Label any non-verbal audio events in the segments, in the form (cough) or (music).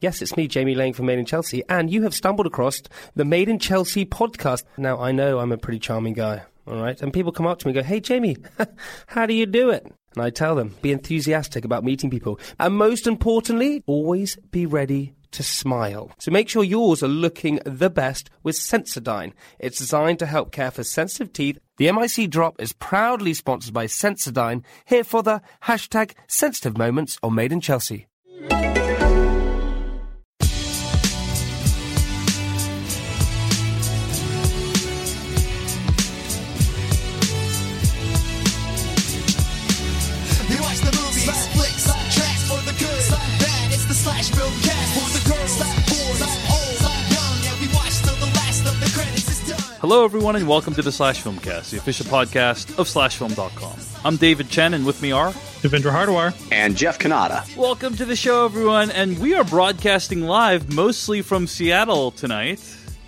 Yes, it's me, Jamie Laing from Made in Chelsea, and you have stumbled across the Made in Chelsea podcast. Now, I know I'm a pretty charming guy, all right? And people come up to me and go, Hey, Jamie, (laughs) how do you do it? And I tell them, be enthusiastic about meeting people. And most importantly, always be ready to smile. So make sure yours are looking the best with Sensodyne. It's designed to help care for sensitive teeth. The MIC drop is proudly sponsored by Sensodyne, here for the hashtag sensitive moments on Made in Chelsea. Hello, everyone, and welcome to the Slash Filmcast, the official podcast of SlashFilm.com. I'm David Chen, and with me are. Devindra Hardawar. and Jeff Cannata. Welcome to the show, everyone, and we are broadcasting live mostly from Seattle tonight.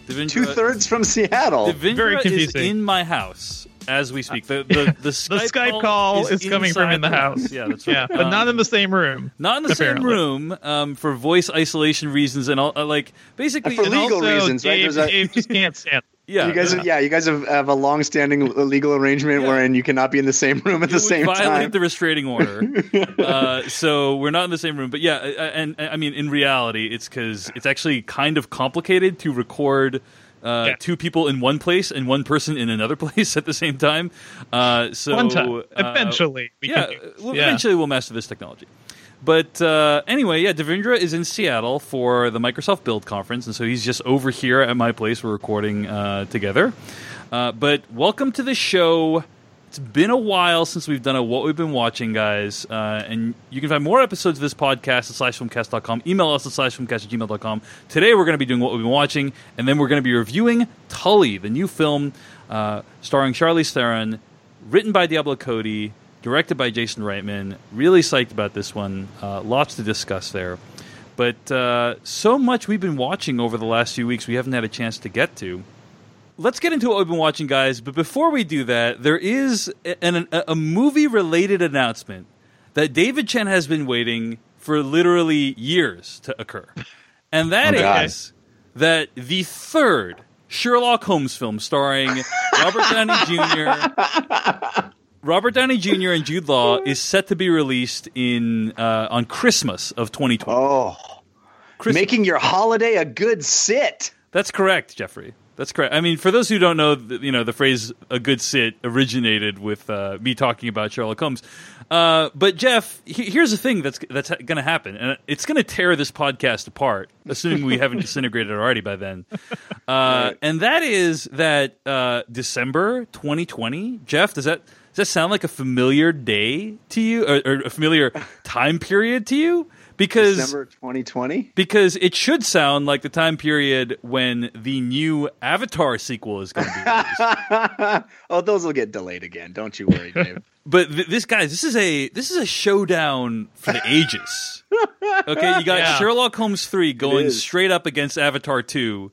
Devindra, Two thirds from Seattle. Devindra Very is in my house as we speak. The the, the, (laughs) Skype, Skype call is coming from in the house. Yeah, that's right. Yeah, but Um, not in the same room. not in the same room um, for voice isolation reasons and all. Uh, like basically, For and legal also- reasons, right? Dave, There's a- Dave just can't stand. It. Yeah, you guys, yeah. yeah, you guys have, have a long-standing legal arrangement Yeah. wherein you cannot be in the same room at the would same violate time. the restraining order. (laughs) uh, so we're not in the same room. But yeah, uh, and, and I mean, in reality, it's because it's actually kind of complicated to record. Uh, Yeah. Two people in one place and one person in another (laughs) place at the same time. Uh, so One time, uh, eventually, we yeah, can do well, Yeah. eventually we'll master this technology. But uh, anyway, yeah, Devindra is in Seattle for the Microsoft Build Conference, and so he's just over here at my place. We're recording uh, together. Uh, but welcome to the show. It's been a while since we've done a What We've Been Watching, guys. Uh, and you can find more episodes of this podcast at slashfilmcast.com. Email us at slashfilmcast at gmail.com. Today we're going to be doing What We've Been Watching, and then we're going to be reviewing Tully, the new film uh, starring Charlize Theron, written by Diablo Cody, directed by Jason Reitman. Really psyched about this one. Uh, lots to discuss there. But uh, so much we've been watching over the last few weeks we haven't had a chance to get to. Let's get into what we've been watching, guys. But before we do that, there is an, a, a movie related announcement that David Chen has been waiting for literally years to occur. And that Oh, is that the third Sherlock Holmes film starring Robert Downey Jr. Robert Downey Jr. and Jude Law is set to be released in uh, on Christmas of 2020. oh, Christ- making your holiday a good sit. That's correct, Jeffrey. That's correct. I mean, for those who don't know, you know, the phrase "a good sit" originated with uh, me talking about Sherlock Holmes. Uh, but Jeff, he- here's the thing that's that's going to happen, and it's going to tear this podcast apart, assuming we haven't (laughs) disintegrated already by then. Uh, And that is that uh, December 2020. Jeff, does that that sound like a familiar day to you, or, or a familiar time period to you? Because December 2020. because it should sound like the time period when the new Avatar sequel is going to be released. (laughs) oh, those will get delayed again. Don't you worry, Dave. (laughs) but th- this guys, this is a this is a showdown for the ages. Okay, you got (laughs) Yeah. Sherlock Holmes three going straight up against Avatar two.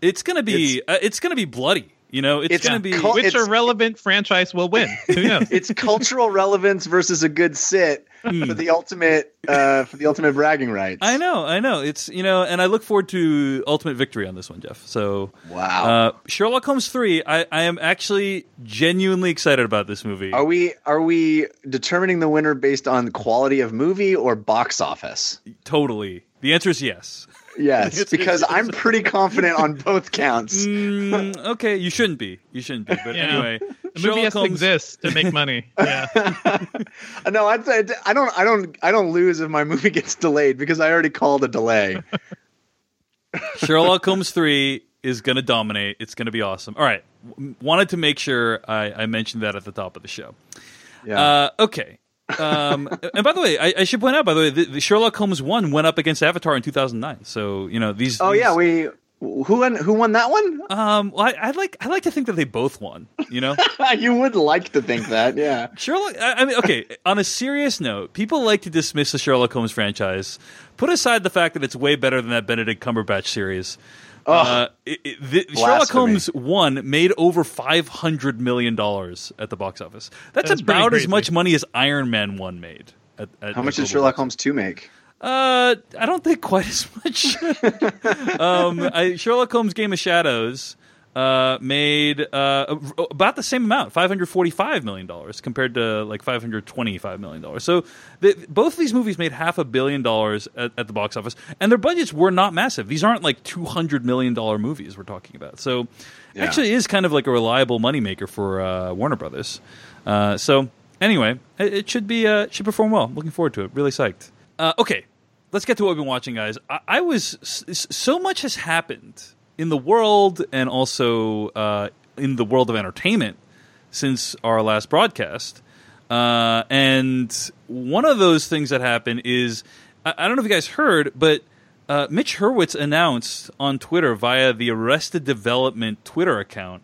It's gonna be uh, it's gonna be bloody. You know, it's, It's gonna be cult- Which irrelevant franchise will win? (laughs) Who knows? it's cultural relevance versus a good sit for the ultimate uh, for the ultimate bragging rights. I know, I know. It's you know, and I look forward to ultimate victory on this one, Jeff. So Wow. uh, Sherlock Holmes three, I, I am actually genuinely excited about this movie. Are we are we determining the winner based on quality of movie or box office? Totally. The answer is yes. Yes, because I'm pretty confident on both counts. (laughs) Mm, okay, you shouldn't be. You shouldn't be. But Yeah. anyway, The movie has to exist to make money. (laughs) Yeah. (laughs) No, I, I don't I don't I don't lose if my movie gets delayed because I already called a delay. Sherlock Holmes three is going to dominate. It's going to be awesome. All right, W- wanted to make sure I, I mentioned that at the top of the show. Yeah. Uh, okay. Um, and by the way, I, I should point out. By the way, the, the Sherlock Holmes one went up against Avatar in 2009. So you know these. oh these- yeah, we who won who won that one? Um, well, I, I like I like to think that they both won. You know, (laughs) you would like to think that, yeah. Sherlock. I, I mean, okay. on a serious note, people like to dismiss the Sherlock Holmes franchise. Put aside the fact that it's way better than that Benedict Cumberbatch series. Uh, it, it, the, Sherlock Holmes one made over five hundred million dollars at the box office. That's, That's about as much money as Iron Man one made. At, at, How much at did Sherlock Holmes two make? Uh, I don't think quite as much. (laughs) um, I, Sherlock Holmes: Game of Shadows uh, made uh, about the same amount, five hundred forty-five million dollars, compared to like five hundred twenty-five million dollars. So the, both of these movies made half a billion dollars at, at the box office, and their budgets were not massive. These aren't like two hundred million dollar movies we're talking about. So Yeah. actually, is kind of like a reliable moneymaker for uh, Warner Brothers. Uh, so anyway, it, it should be uh, should perform well. Looking forward to it. Really psyched. Uh, okay, let's get to what we've been watching, guys. I, I was so much has happened in the world and also uh, in the world of entertainment since our last broadcast. Uh, and one of those things that happened is I, I don't know if you guys heard, but uh, Mitch Hurwitz announced on Twitter via the Arrested Development Twitter account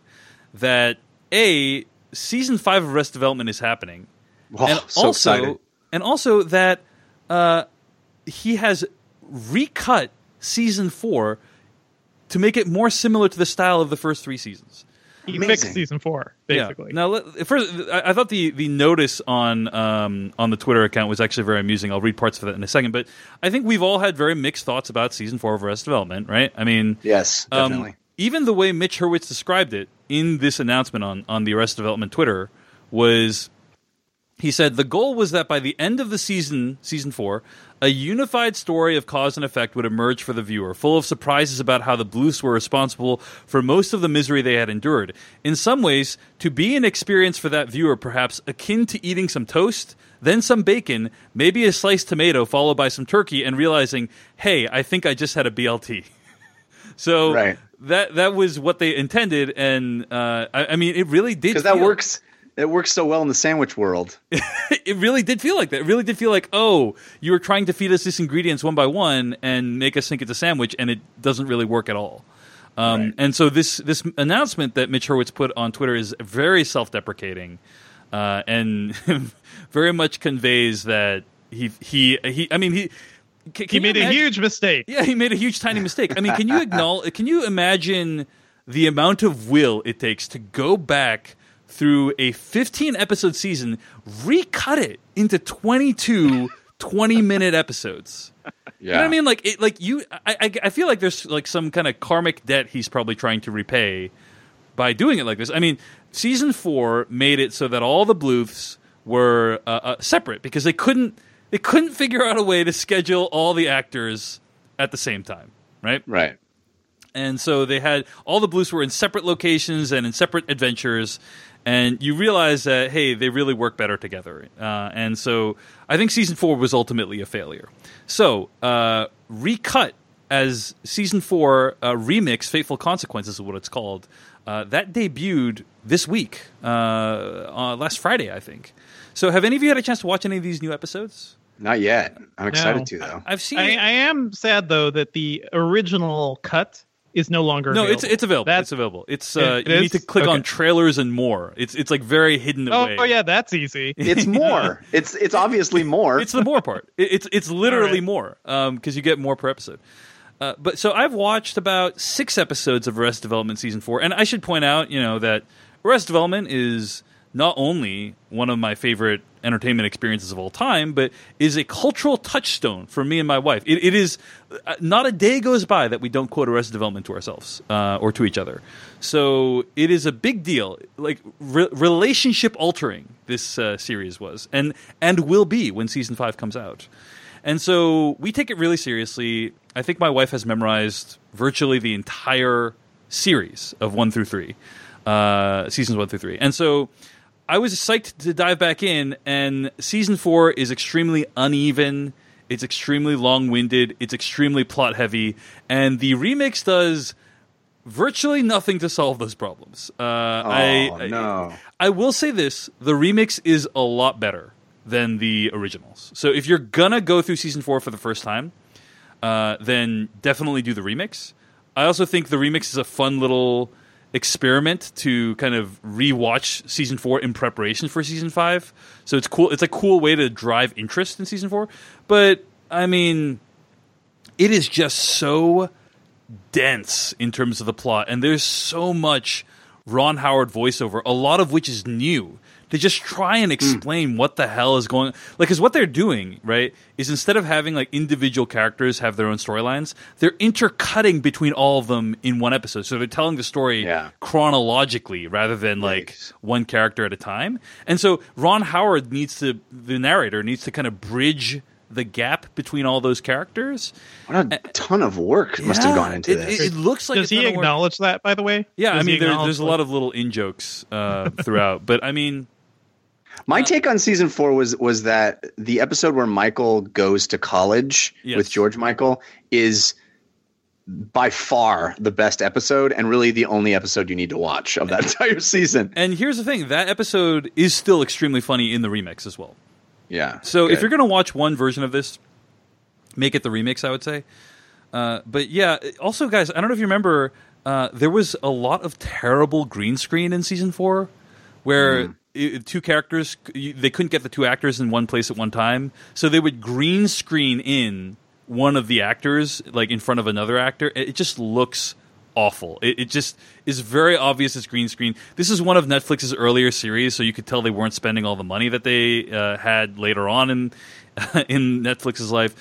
that a season five of Arrested Development is happening, Oh, and so also excited. and also that uh, he has recut season four to make it more similar to the style of the first three seasons. He Amazing. fixed season four, basically. Yeah. Now, let- first, I, I thought the, the notice on um, on the Twitter account was actually very amusing. I'll read parts of it in a second, but I think we've all had very mixed thoughts about season four of Arrested Development, right? I mean, Yes, um, definitely. even the way Mitch Hurwitz described it in this announcement on, on the Arrested Development Twitter was he said the goal was that by the end of the season, season four, a unified story of cause and effect would emerge for the viewer, full of surprises about how the Bluths were responsible for most of the misery they had endured. In some ways, to be an experience for that viewer, perhaps akin to eating some toast, then some bacon, maybe a sliced tomato, followed by some turkey, and realizing, hey, I think I just had a BLT. (laughs) So Right. that that was what they intended, and uh, I, I mean, it really did Because that works. It works so well in the sandwich world. (laughs) it really did feel like that. It really did feel like, oh, you were trying to feed us these ingredients one by one and make us think it's a sandwich, and it doesn't really work at all. Um, Right. And so this this announcement that Mitch Hurwitz put on Twitter is very self deprecating, uh, and (laughs) very much conveys that he he he. I mean he. Can, he can you made a huge mistake. yeah, he made a huge tiny mistake. I mean, can you (laughs) acknowledge? Can you imagine the amount of will it takes to go back through a 15 episode season, recut it into 22 20 minute episodes? Yeah. You know what I mean? Like, it, like you, I, I, I feel like there's like some kind of karmic debt he's probably trying to repay by doing it like this. I mean, season four made it so that all the Bluths were uh, uh, separate because they couldn't they couldn't figure out a way to schedule all the actors at the same time, right? Right. And so they had all the Bluths were in separate locations and in separate adventures. And you realize that hey, they really work better together. Uh, and so I think season four was ultimately a failure. So uh, recut as season four uh, remix, "Fateful Consequences" is what it's called. Uh, that debuted this week, uh, uh, last Friday, I think. So have any of you had a chance to watch any of these new episodes? Not yet. I'm excited No. to though. I've seen. I, I am sad though that the original cut is no longer. no, available. it's it's available. That's, it's available. It's uh, it you need to click on trailers and more. It's it's like very hidden oh, away. oh yeah, that's easy. It's (laughs) more. it's it's obviously more. it's the more part. (laughs) It, it's it's literally All more because you get more per episode. Uh, but so I've watched about six episodes of Arrested Development season four, and I should point out, you know, that Arrested Development is not only one of my favorite entertainment experiences of all time, but is a cultural touchstone for me and my wife. It, it is uh, not a day goes by that we don't quote Arrested Development to ourselves uh, or to each other. So it is a big deal, like re- relationship altering. This uh, series was and and will be when season five comes out. And so we take it really seriously. I think my wife has memorized virtually the entire series of one through three, uh, seasons one through three. And so I was psyched to dive back in, and season four is extremely uneven. It's extremely long winded. It's extremely plot heavy. And the remix does virtually nothing to solve those problems. Uh, I, Oh, no. I will say this: the remix is a lot better than the originals. So if you're gonna go through season four for the first time, uh, then definitely do the remix. I also think the remix is a fun little experiment to kind of rewatch season four in preparation for season five. So it's cool. It's a cool way to drive interest in season four. But I mean, it is just so dense in terms of the plot, and there's so much Ron Howard voiceover, a lot of which is new. To just try and explain what the hell is going like because what they're doing right is instead of having like individual characters have their own storylines they're intercutting between all of them in one episode so they're telling the story Yeah. chronologically rather than like Yikes. one character at a time and so ron howard needs to the narrator needs to kind of bridge the gap between all those characters What a ton of work must have gone into it, this. it, it looks like Does he ton work. acknowledge that, by the way? Yeah, I Does he mean, there, acknowledge there's a lot of little in jokes uh, throughout, but I mean, My take on season four was was that the episode where Michael goes to college Yes. with George Michael is by far the best episode and really the only episode you need to watch of that (laughs) entire season. and here's the thing: that episode is still extremely funny in the remix as well. Yeah. So if you're going to watch one version of this, make it the remix, I would say. Uh, but yeah, also, guys, I don't know if you remember, uh, there was a lot of terrible green screen in season four, where i two characters they couldn't get the two actors in one place at one time, so they would green screen in one of the actors like in front of another actor. It it just looks awful. It, it just is very obvious it's green screen. This is one of Netflix's earlier series, so you could tell they weren't spending all the money that they uh, had later on in (laughs) in Netflix's life,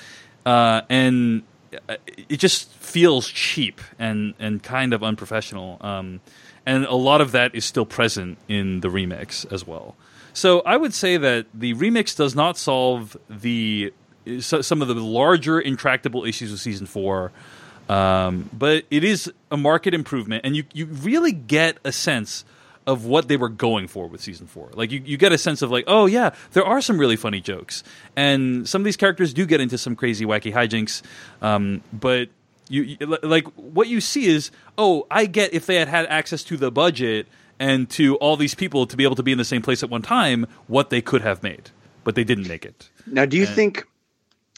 uh, and uh, it just feels cheap and and kind of unprofessional. Um, and a lot of that is still present in the remix as well. So I would say that the remix does not solve the some of the larger intractable issues of season four. Um, but it is a market improvement, and you, you really get a sense of what they were going for with season four. Like you, you get a sense of like, oh yeah, there are some really funny jokes, and some of these characters do get into some crazy wacky hijinks. Um, but you, like what you see is, oh, I get if they had had access to the budget and to all these people to be able to be in the same place at one time, what they could have made, but they didn't make it. Now, do you think,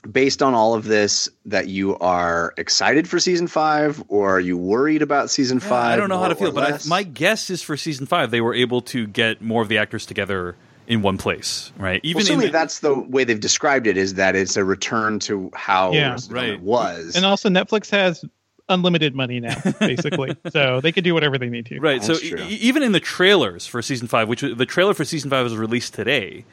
based on all of this, that you are excited for season five, or are you worried about season Yeah, five? I don't know how to feel, but I, my guess is for season five they were able to get more of the actors together in one place, right? Even well, certainly in the, that's the way they've described it. Is that it's a return to how Yeah. Arrested Right. Development was. And also, Netflix has unlimited money now, (laughs) basically, so they can do whatever they need to. right. So That's e- true. e- even in the trailers for season five, which the trailer for season five was released today.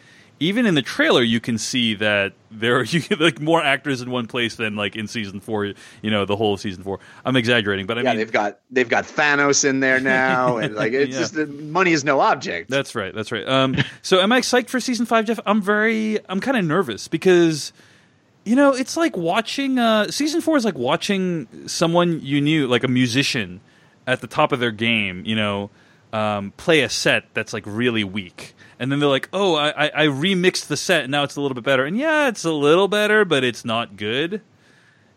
Even in the trailer, you can see that there are (laughs) you, like more actors in one place than like in season four. You know, the whole of season four. I'm exaggerating, but I yeah, mean they've got they've got Thanos in there now, and like it's (laughs) Yeah. just the money is no object. That's right. That's right. Um, so, am I psyched for season five, Jeff? I'm very. I'm kind of nervous because, you know, it's like watching. Uh, season four is like watching someone you knew, like a musician, at the top of their game. You know, um, play a set that's like really weak, and then they're like, "Oh, I, I, I remixed the set, and now it's a little bit better." And yeah, it's a little better, but it's not good.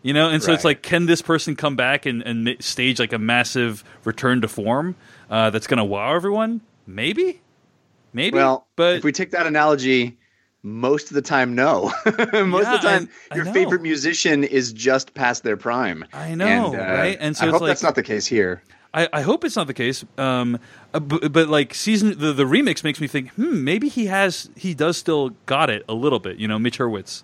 You know, and so it's like, can this person come back and, and stage like a massive return to form uh, that's going to wow everyone? Maybe, maybe. well, but if we take that analogy, most of the time, no. (laughs) most Yeah, of the time, I- I your know. favorite musician is just past their prime. I know, and, uh, right? And so I it's hope like- that's not the case here. I, I hope it's not the case. Um, uh, but, but like season the, the remix makes me think, hmm, maybe he has he does still got it a little bit. You know, Mitch Hurwitz.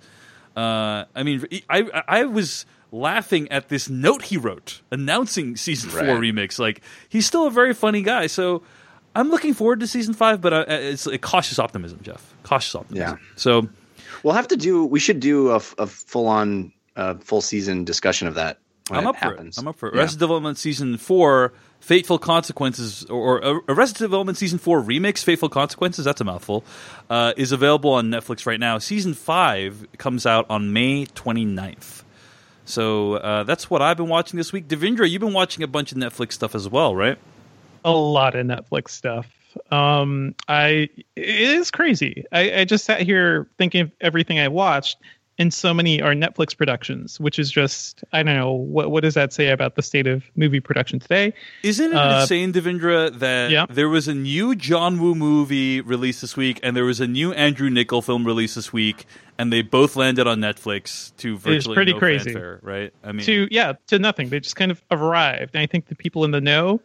Uh, I mean, I I was laughing at this note he wrote announcing season four Right. remix. Like he's still a very funny guy. So I'm looking forward to season five, but uh, it's a cautious optimism, Jeff. Cautious optimism. Yeah. So We'll have to do. We should do a full on, uh, full season discussion of that. When I'm it up happens. for it. I'm up for it. Yeah. Arrested Development season four, Fateful Consequences, or, or Arrested Development season four remix, Fateful Consequences. That's a mouthful. Uh, is available on Netflix right now. Season five comes out on May 29th. So uh, that's what I've been watching this week. Devindra, you've been watching a bunch of Netflix stuff as well, right? a lot of Netflix stuff. Um, I it is crazy. I, I just sat here thinking of everything I watched, and so many are Netflix productions, which is just I don't know what what does that say about the state of movie production today? Isn't it Uh, insane, Devindra, that yeah. there was a new John Woo movie released this week, and there was a new Andrew Niccol film released this week, and they both landed on Netflix to virtually pretty no crazy. fanfare, right? I mean, To yeah, to nothing. They just kind of arrived, and I think the people in the know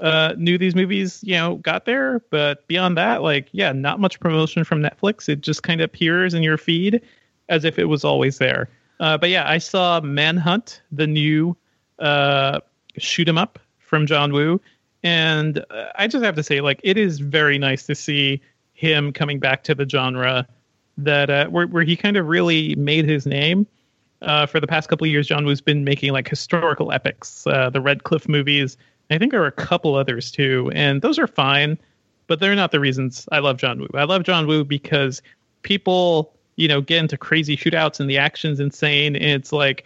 uh, knew these movies, you know, got there. But beyond that, like yeah, not much promotion from Netflix. It just kind of appears in your feed as if it was always there. Uh, but yeah, I saw Manhunt, the new uh, shoot 'em up from John Woo, and uh, I just have to say, like, it is very nice to see him coming back to the genre that uh, where where he kind of really made his name. Uh, for the past couple of years, John Woo's been making like historical epics, uh, the Red Cliff movies. I think there are a couple others too, and those are fine, but they're not the reasons I love John Woo. I love John Woo because people, you know, get into crazy shootouts and the action's insane, and it's like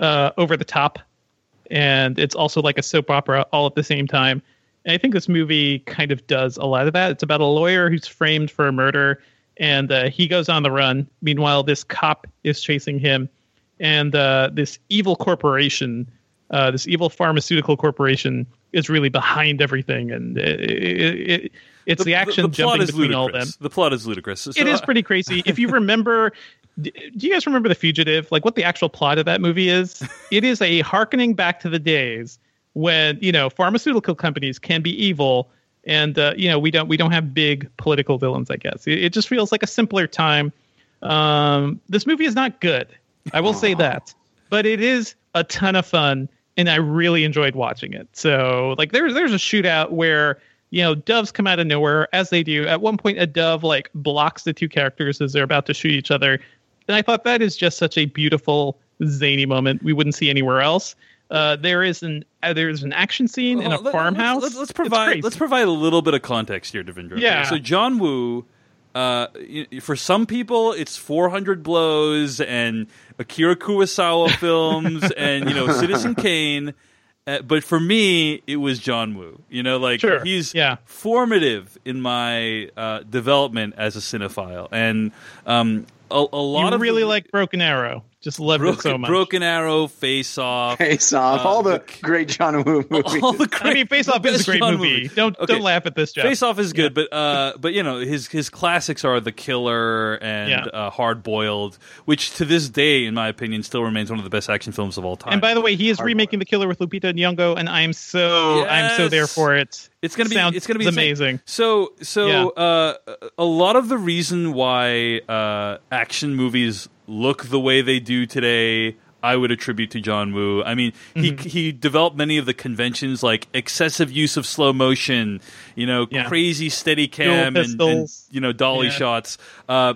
uh, over the top, and it's also like a soap opera all at the same time. And I think this movie kind of does a lot of that. It's about a lawyer who's framed for a murder, and uh, he goes on the run. Meanwhile, this cop is chasing him, and uh, this evil corporation, uh, this evil pharmaceutical corporation, is really behind everything, and it, it, it, it's the, action plot jumping is between all them. The plot is ludicrous. So, it is pretty crazy. (laughs) If you remember, do you guys remember The Fugitive? Like what the actual plot of that movie is? It is a harkening back to the days when you know pharmaceutical companies can be evil, and uh, you know we don't we don't have big political villains. I guess it, it just feels like a simpler time. Um, this movie is not good. I will say that, but it is a ton of fun, and I really enjoyed watching it. So like there's there's a shootout where you know doves come out of nowhere as they do. At one point, a dove like blocks the two characters as they're about to shoot each other, and I thought that is just such a beautiful zany moment we wouldn't see anywhere else. Uh, there is an uh, there is an action scene in a let- farmhouse. Let's, let's It's provide let's provide a little bit of context here, Devindra. Yeah. So John Woo, uh, for some people, it's 400 blows and Akira Kurosawa (laughs) films and you know Citizen (laughs) Kane. Uh, but for me, it was John Woo. You know, like Sure. he's Yeah. formative in my uh, development as a cinephile, and um, a, a lot you of really like Broken Arrow. Just loved Broken, it so much. Broken Arrow, Face Off. Face off Uh, all the the- (laughs) great John Woo movies. all the great, I mean, Face Off is a great John movie. Woo. Don't Okay. don't laugh at this, Jeff. Face Off is good, but uh, but you know his his classics are The Killer and Yeah. uh, Hard Boiled, which to this day, in my opinion, still remains one of the best action films of all time. And by the way, he is Hard remaking The Killer with Lupita Nyong'o, and I'm so I'm so there for it. it's gonna be Sounds it's gonna be insane. amazing. So so Yeah. uh, a lot of the reason why uh, action movies look the way they do today. I would attribute to John Woo. I mean, Mm-hmm. he he developed many of the conventions like excessive use of slow motion, you know, Yeah. crazy steady cam and, and you know dolly Yeah. shots, uh,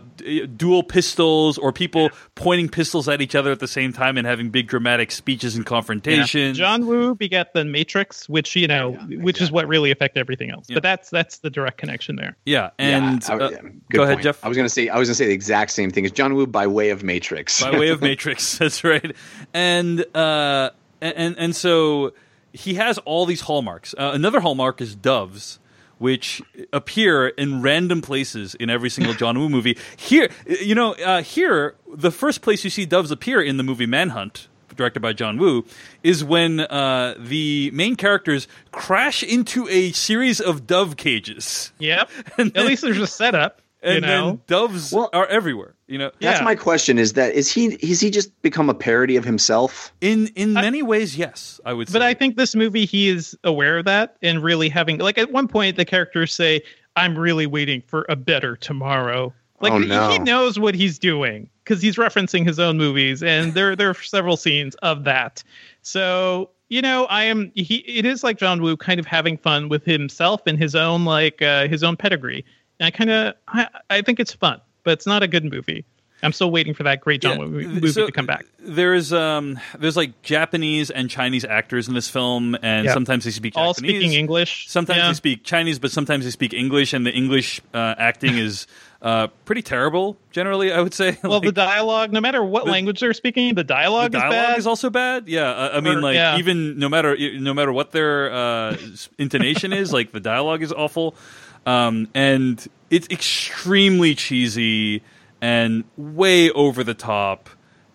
dual pistols, or people pointing pistols at each other at the same time and having big dramatic speeches and confrontations. John Woo begat the Matrix, which you know, which is what really affected everything else. But that's that's the direct connection there. yeah, and Yeah, I- uh, good go ahead, point. Jeff. I was gonna say I was gonna say the exact same thing as John Woo by way of Matrix. by way of (laughs) Matrix. (laughs) That's right. And uh, and and so he has all these hallmarks. Uh, another hallmark is doves. Which appear in random places in every single John Woo movie. Here, you know, uh, here the first place you see doves appear in the movie Manhunt, directed by John Woo, is when uh, the main characters crash into a series of dove cages, Yep. (laughs) And At least there's a setup. And you know. then doves Well- are everywhere. You know, That's Yeah. my question: is that is he is he just become a parody of himself? in in many ways, yes, I would. say. But I think this movie, he is aware of that and really having like at one point the characters say, "I'm really waiting for a better tomorrow." Like Oh, he- no. he knows what he's doing because he's referencing his own movies, and (laughs) there there are several scenes of that. So you know, I am he. It is like John Woo kind of having fun with himself and his own like uh, his own pedigree. And I kind of I, I think it's fun, but it's not a good movie. I'm still waiting for that great John Yeah, movie so to come back. There's um there's like Japanese and Chinese actors in this film, and Yeah. sometimes they speak All speaking English. Sometimes Yeah. they speak Chinese, but sometimes they speak English, and the English uh, acting is (laughs) uh, pretty terrible. Generally, I would say. (laughs) Well, Like, the dialogue, no matter what the- language they're speaking, the dialogue, the dialogue is bad. Dialogue is also bad. Yeah, uh, I mean, Or- like yeah. even no matter no matter what their uh, intonation is, like the dialogue is awful, um, and it's extremely cheesy and way over the top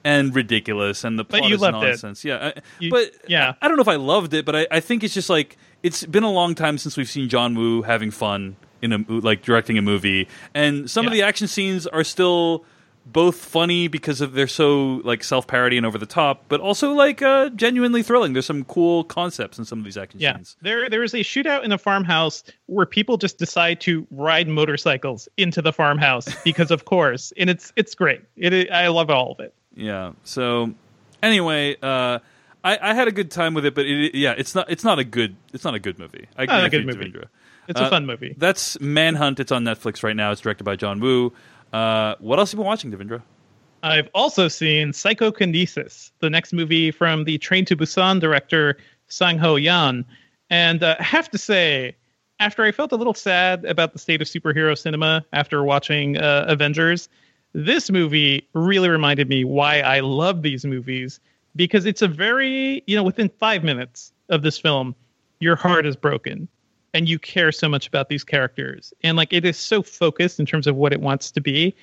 and ridiculous, and the But you is loved it. nonsense. Yeah, I- You- but yeah. I don't know if I loved it, but I, I think it's just like it's been a long time since we've seen John Woo having fun in a like directing a movie, and some of the action scenes are still both funny because of they're so like self parody and over the top, but also like uh, genuinely thrilling. There's some cool concepts in some of these action Yeah, scenes. there there is a shootout in a farmhouse where people just decide to ride motorcycles into the farmhouse (laughs) because of course, and it's it's great. It I love all of it. Yeah. So anyway, uh, I, I had a good time with it, but it, yeah, it's not it's not a good it's not a good movie. I Not a good movie. It's Uh, a fun movie. That's Manhunt. It's on Netflix right now. It's directed by John Woo. Uh, what else have you been watching, Devindra? I've also seen Psychokinesis, the next movie from the Train to Busan director Sang Ho Yeon. And uh, I have to say, after I felt a little sad about the state of superhero cinema after watching uh, Avengers, this movie really reminded me why I love these movies because it's a very, you know, within five minutes of this film, your heart is broken and you care so much about these characters. And like it is so focused in terms of what it wants to be.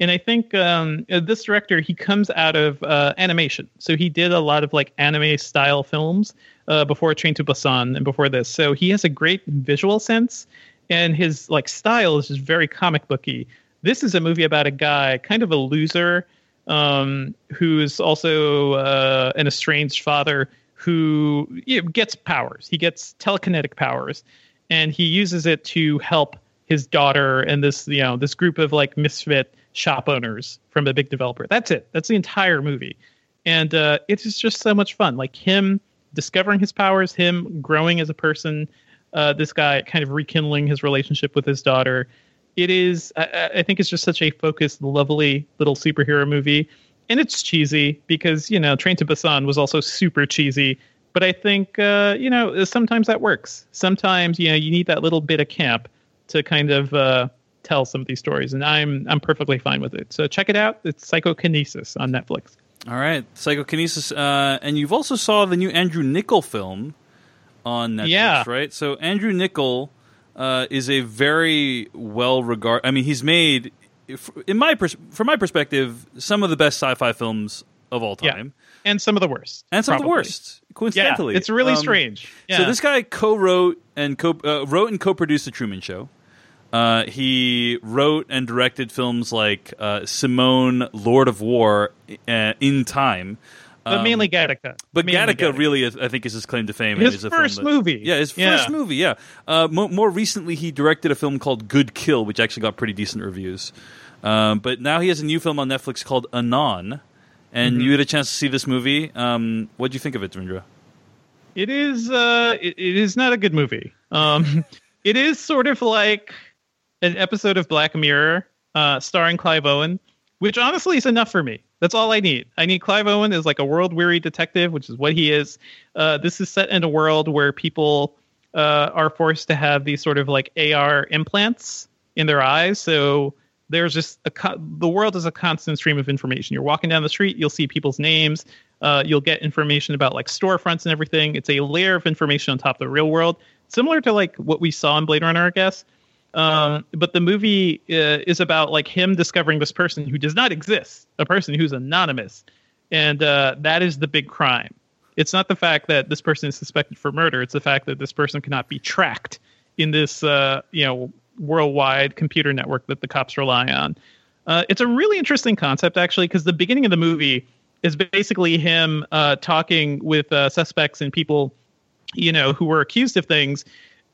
And I think um, uh, this director he comes out of uh, animation, so he did a lot of like anime style films uh, before Train to Busan and before this. So he has a great visual sense, and his like style is just very comic booky. This is a movie about a guy, kind of a loser, um, who is also uh, an estranged father who you know, gets powers. He gets telekinetic powers, and he uses it to help his daughter and this you know this group of like misfit shop owners from a big developer. That's it. That's the entire movie, and uh, it is just so much fun. Like him discovering his powers, him growing as a person, uh, this guy kind of rekindling his relationship with his daughter. It is, I- I, I think, it's just such a focused, lovely little superhero movie, and it's cheesy because you know Train to Busan was also super cheesy. But I think uh, you know sometimes that works. Sometimes you know you need that little bit of camp to kind of uh, tell some of these stories, and I'm I'm perfectly fine with it. So check it out. It's Psychokinesis on Netflix. All right, Psychokinesis, uh, and you've also saw the new Andrew Niccol film on Netflix, Yeah. right? So Andrew Niccol uh, is a very well regarded. I mean, he's made, in my pers- from my perspective, some of the best sci-fi films of all Yeah, time, and some of the worst, and some of the probably. Worst. Yeah, Coincidentally, it's really Um, strange. Yeah. So this guy co-wrote and co- uh, wrote and co-produced the Truman Show. Uh, he wrote and directed films like uh, Simone, Lord of War, uh, In Time. but Um, mainly Gattaca. But Mainly Gattaca really, is, I think, is his claim to fame. His and is a first that- movie. Yeah, his Yeah. first movie. Yeah. Uh, mo- more recently, he directed a film called Good Kill, which actually got pretty decent reviews. Um, but now he has a new film on Netflix called Anon. And Mm-hmm. you had a chance to see this movie. Um, what do you think of it, Devindra? It is. Uh, it, it is not a good movie. Um, (laughs) it is sort of like an episode of Black Mirror, uh, starring Clive Owen, which honestly is enough for me. That's all I need. I need Clive Owen as like a world weary detective, which is what he is. Uh, this is set in a world where people uh, are forced to have these sort of like AR implants in their eyes. So there's just a co- the world is a constant stream of information. You're walking down the street, you'll see people's names, uh, you'll get information about like storefronts and everything. It's a layer of information on top of the real world, similar to like what we saw in Blade Runner, I guess. Um, but the movie uh, is about like him discovering this person who does not exist, a person who's anonymous, and uh, that is the big crime. It's not the fact that this person is suspected for murder; it's the fact that this person cannot be tracked in this, uh, you know, worldwide computer network that the cops rely on. Uh, it's a really interesting concept, actually, because the beginning of the movie is basically him uh, talking with uh, suspects and people, you know, who were accused of things,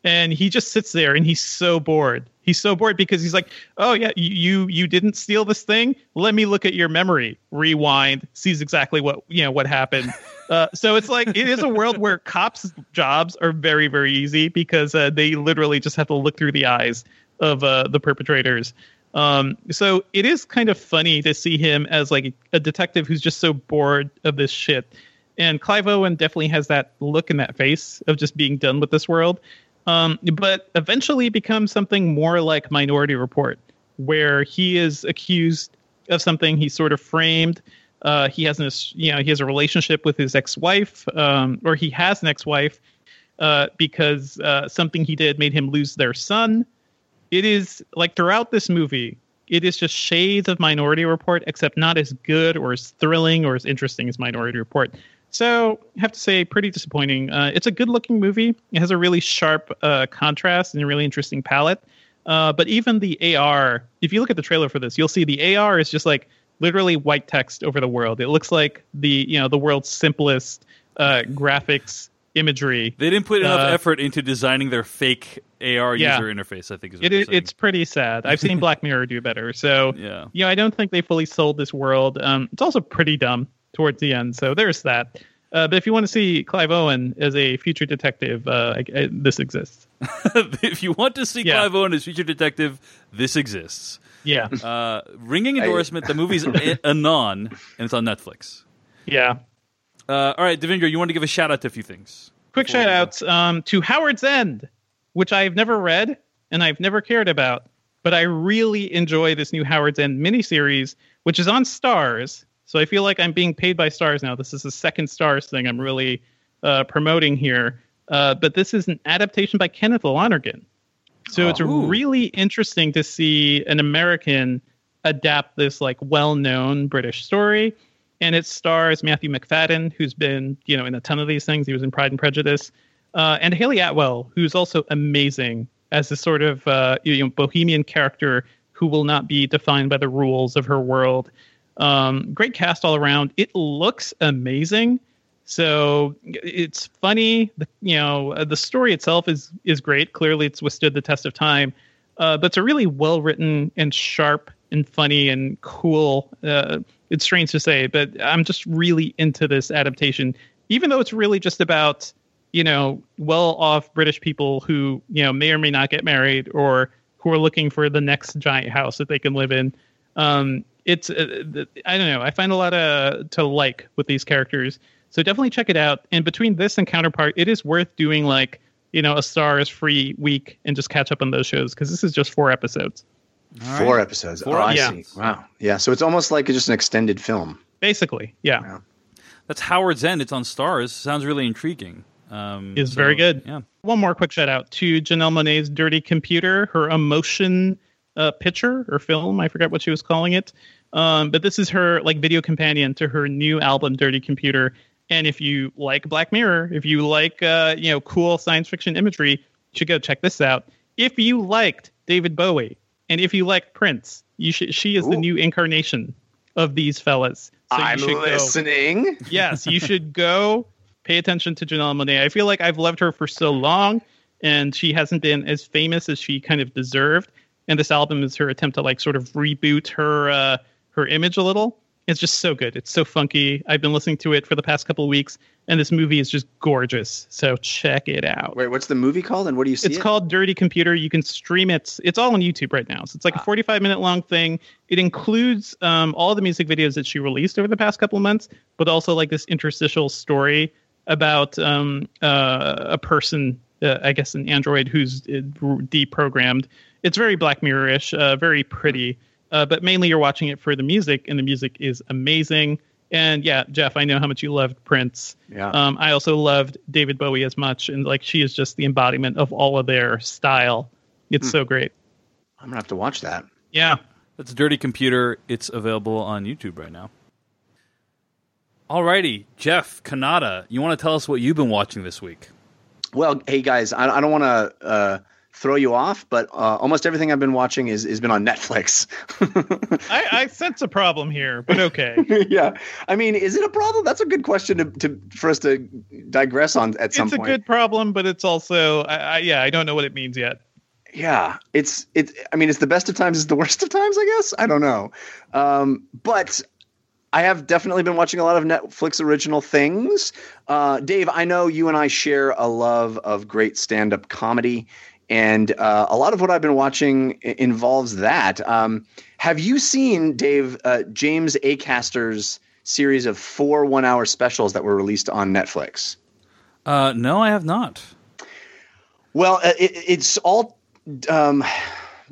and he just sits there and he's so bored. He's so bored because he's like, "Oh yeah, you you, didn't steal this thing. Let me look at your memory. Rewind, sees exactly what you know what happened." (laughs) Uh, so it's like it is a world where cops' jobs are very very easy because uh, they literally just have to look through the eyes of uh, the perpetrators. Um, so it is kind of funny to see him as like a detective who's just so bored of this shit. And Clive Owen definitely has that look in that face of just being done with this world. Um, but eventually becomes something more like Minority Report, where he is accused of something. He's sort of framed. Uh, he has an, you know, he has a relationship with his ex-wife, um, or he has an ex-wife, uh, because uh, something he did made him lose their son. It is like throughout this movie, it is just shades of Minority Report, except not as good or as thrilling or as interesting as Minority Report. So I have to say, pretty disappointing. Uh, it's a good-looking movie. It has a really sharp uh, contrast and a really interesting palette. Uh, but even the AR, if you look at the trailer for this, you'll see the AR is just like literally white text over the world. It looks like the you know the world's simplest uh, graphics imagery. They didn't put enough Uh, effort into designing their fake AR Yeah. user interface. I think is what It, they're is saying. it's pretty sad. I've seen Black Mirror do better. So (laughs) Yeah. you know, I don't think they fully sold this world. Um, it's also pretty dumb towards the end. So there's that. Uh, but if you want to see Clive Owen as a future detective, uh, I, I, this exists. (laughs) if you want to see Yeah. Clive Owen as future detective, this exists. Yeah, Uh, ringing endorsement. the movie's A- (laughs) Anon, and it's on Netflix. yeah. Uh, all right, Devindra, you want to give a shout out to a few things. Quick shout outs um, to Howard's End, which I've never read and I've never cared about, but I really enjoy this new Howard's End miniseries, which is on Starz. So I feel like I'm being paid by Starz now. This is the second Starz thing I'm really uh, promoting here. Uh, but this is an adaptation by Kenneth Lonergan. So it's Ooh. really interesting to see an American adapt this like well-known British story, and it stars Matthew Macfadyen, who's been you know in a ton of these things. He was in Pride and Prejudice, uh, and Hayley Atwell, who's also amazing as this sort of uh, you know bohemian character who will not be defined by the rules of her world. Um, great cast all around. It looks amazing. So it's funny. The, you know, uh, the story itself is is great. Clearly, it's withstood the test of time. Uh, but it's a really well written and sharp and funny and cool. Uh, it's strange to say, but I'm just really into this adaptation, even though it's really just about you know well off British people who you know may or may not get married or who are looking for the next giant house that they can live in. Um, it's uh, I don't know. I find a lot of to like with these characters. So definitely check it out. And between this and Counterpart, it is worth doing like you know a Starz free week and just catch up on those shows because this is just four episodes. Four episodes. Four oh, I episodes. see. Wow. Yeah. So it's almost like just an extended film. Basically, yeah, Yeah. That's Howard's End. It's on Starz. Sounds really intriguing. Um, is so, very good. Yeah. One more quick shout out to Janelle Monae's Dirty Computer, her emotion uh, picture or film. I forget what she was calling it. Um, but this is her like video companion to her new album, Dirty Computer. And if you like Black Mirror, if you like uh, you know cool science fiction imagery, you should go check this out. If you liked David Bowie and if you like Prince, you should. She is the new incarnation of these fellas. So I'm should go listening. (laughs) yes, you should go pay attention to Janelle Monae. I feel like I've loved her for so long, and she hasn't been as famous as she kind of deserved. And this album is her attempt to like sort of reboot her uh, her image a little. It's just so good. It's so funky. I've been listening to it for the past couple of weeks, and this movie is just gorgeous. So check it out. Wait, what's the movie called and what do you see? It's it? called Dirty Computer. You can stream it. It's all on YouTube right now. So it's like Ah. a 45 minute long thing. It includes um, all the music videos that she released over the past couple of months, but also like this interstitial story about um, uh, a person, uh, I guess an android who's uh, deprogrammed. It's very Black Mirror ish, uh, very pretty, uh, but mainly you're watching it for the music, and the music is amazing. And yeah, Jeff, I know how much you loved Prince. Yeah. Um, I also loved David Bowie as much, and like she is just the embodiment of all of their style. It's Hmm. so great. I'm gonna have to watch that. Yeah. That's Dirty Computer. It's available on YouTube right now. Alrighty, Jeff Kanata, you want to tell us what you've been watching this week? Well, hey guys, I, I don't want to uh, throw you off, but uh, almost everything I've been watching is has been on Netflix. (laughs) I, I sense a problem here, but okay. (laughs) yeah, I mean, is it a problem? That's a good question to, to for us to digress on at some point. it's a good problem, but it's also, I, I, yeah, I don't know what it means yet. yeah it's it. i mean it's the best of times it's the worst of times i guess i don't know um, but i have definitely been watching a lot of netflix original things uh, dave i know you and i share a love of great stand-up comedy and uh, a lot of what i've been watching involves that um, have you seen dave uh, james acaster's series of four one-hour specials that were released on netflix Uh, no, I have not. Well, uh, it, it's all um,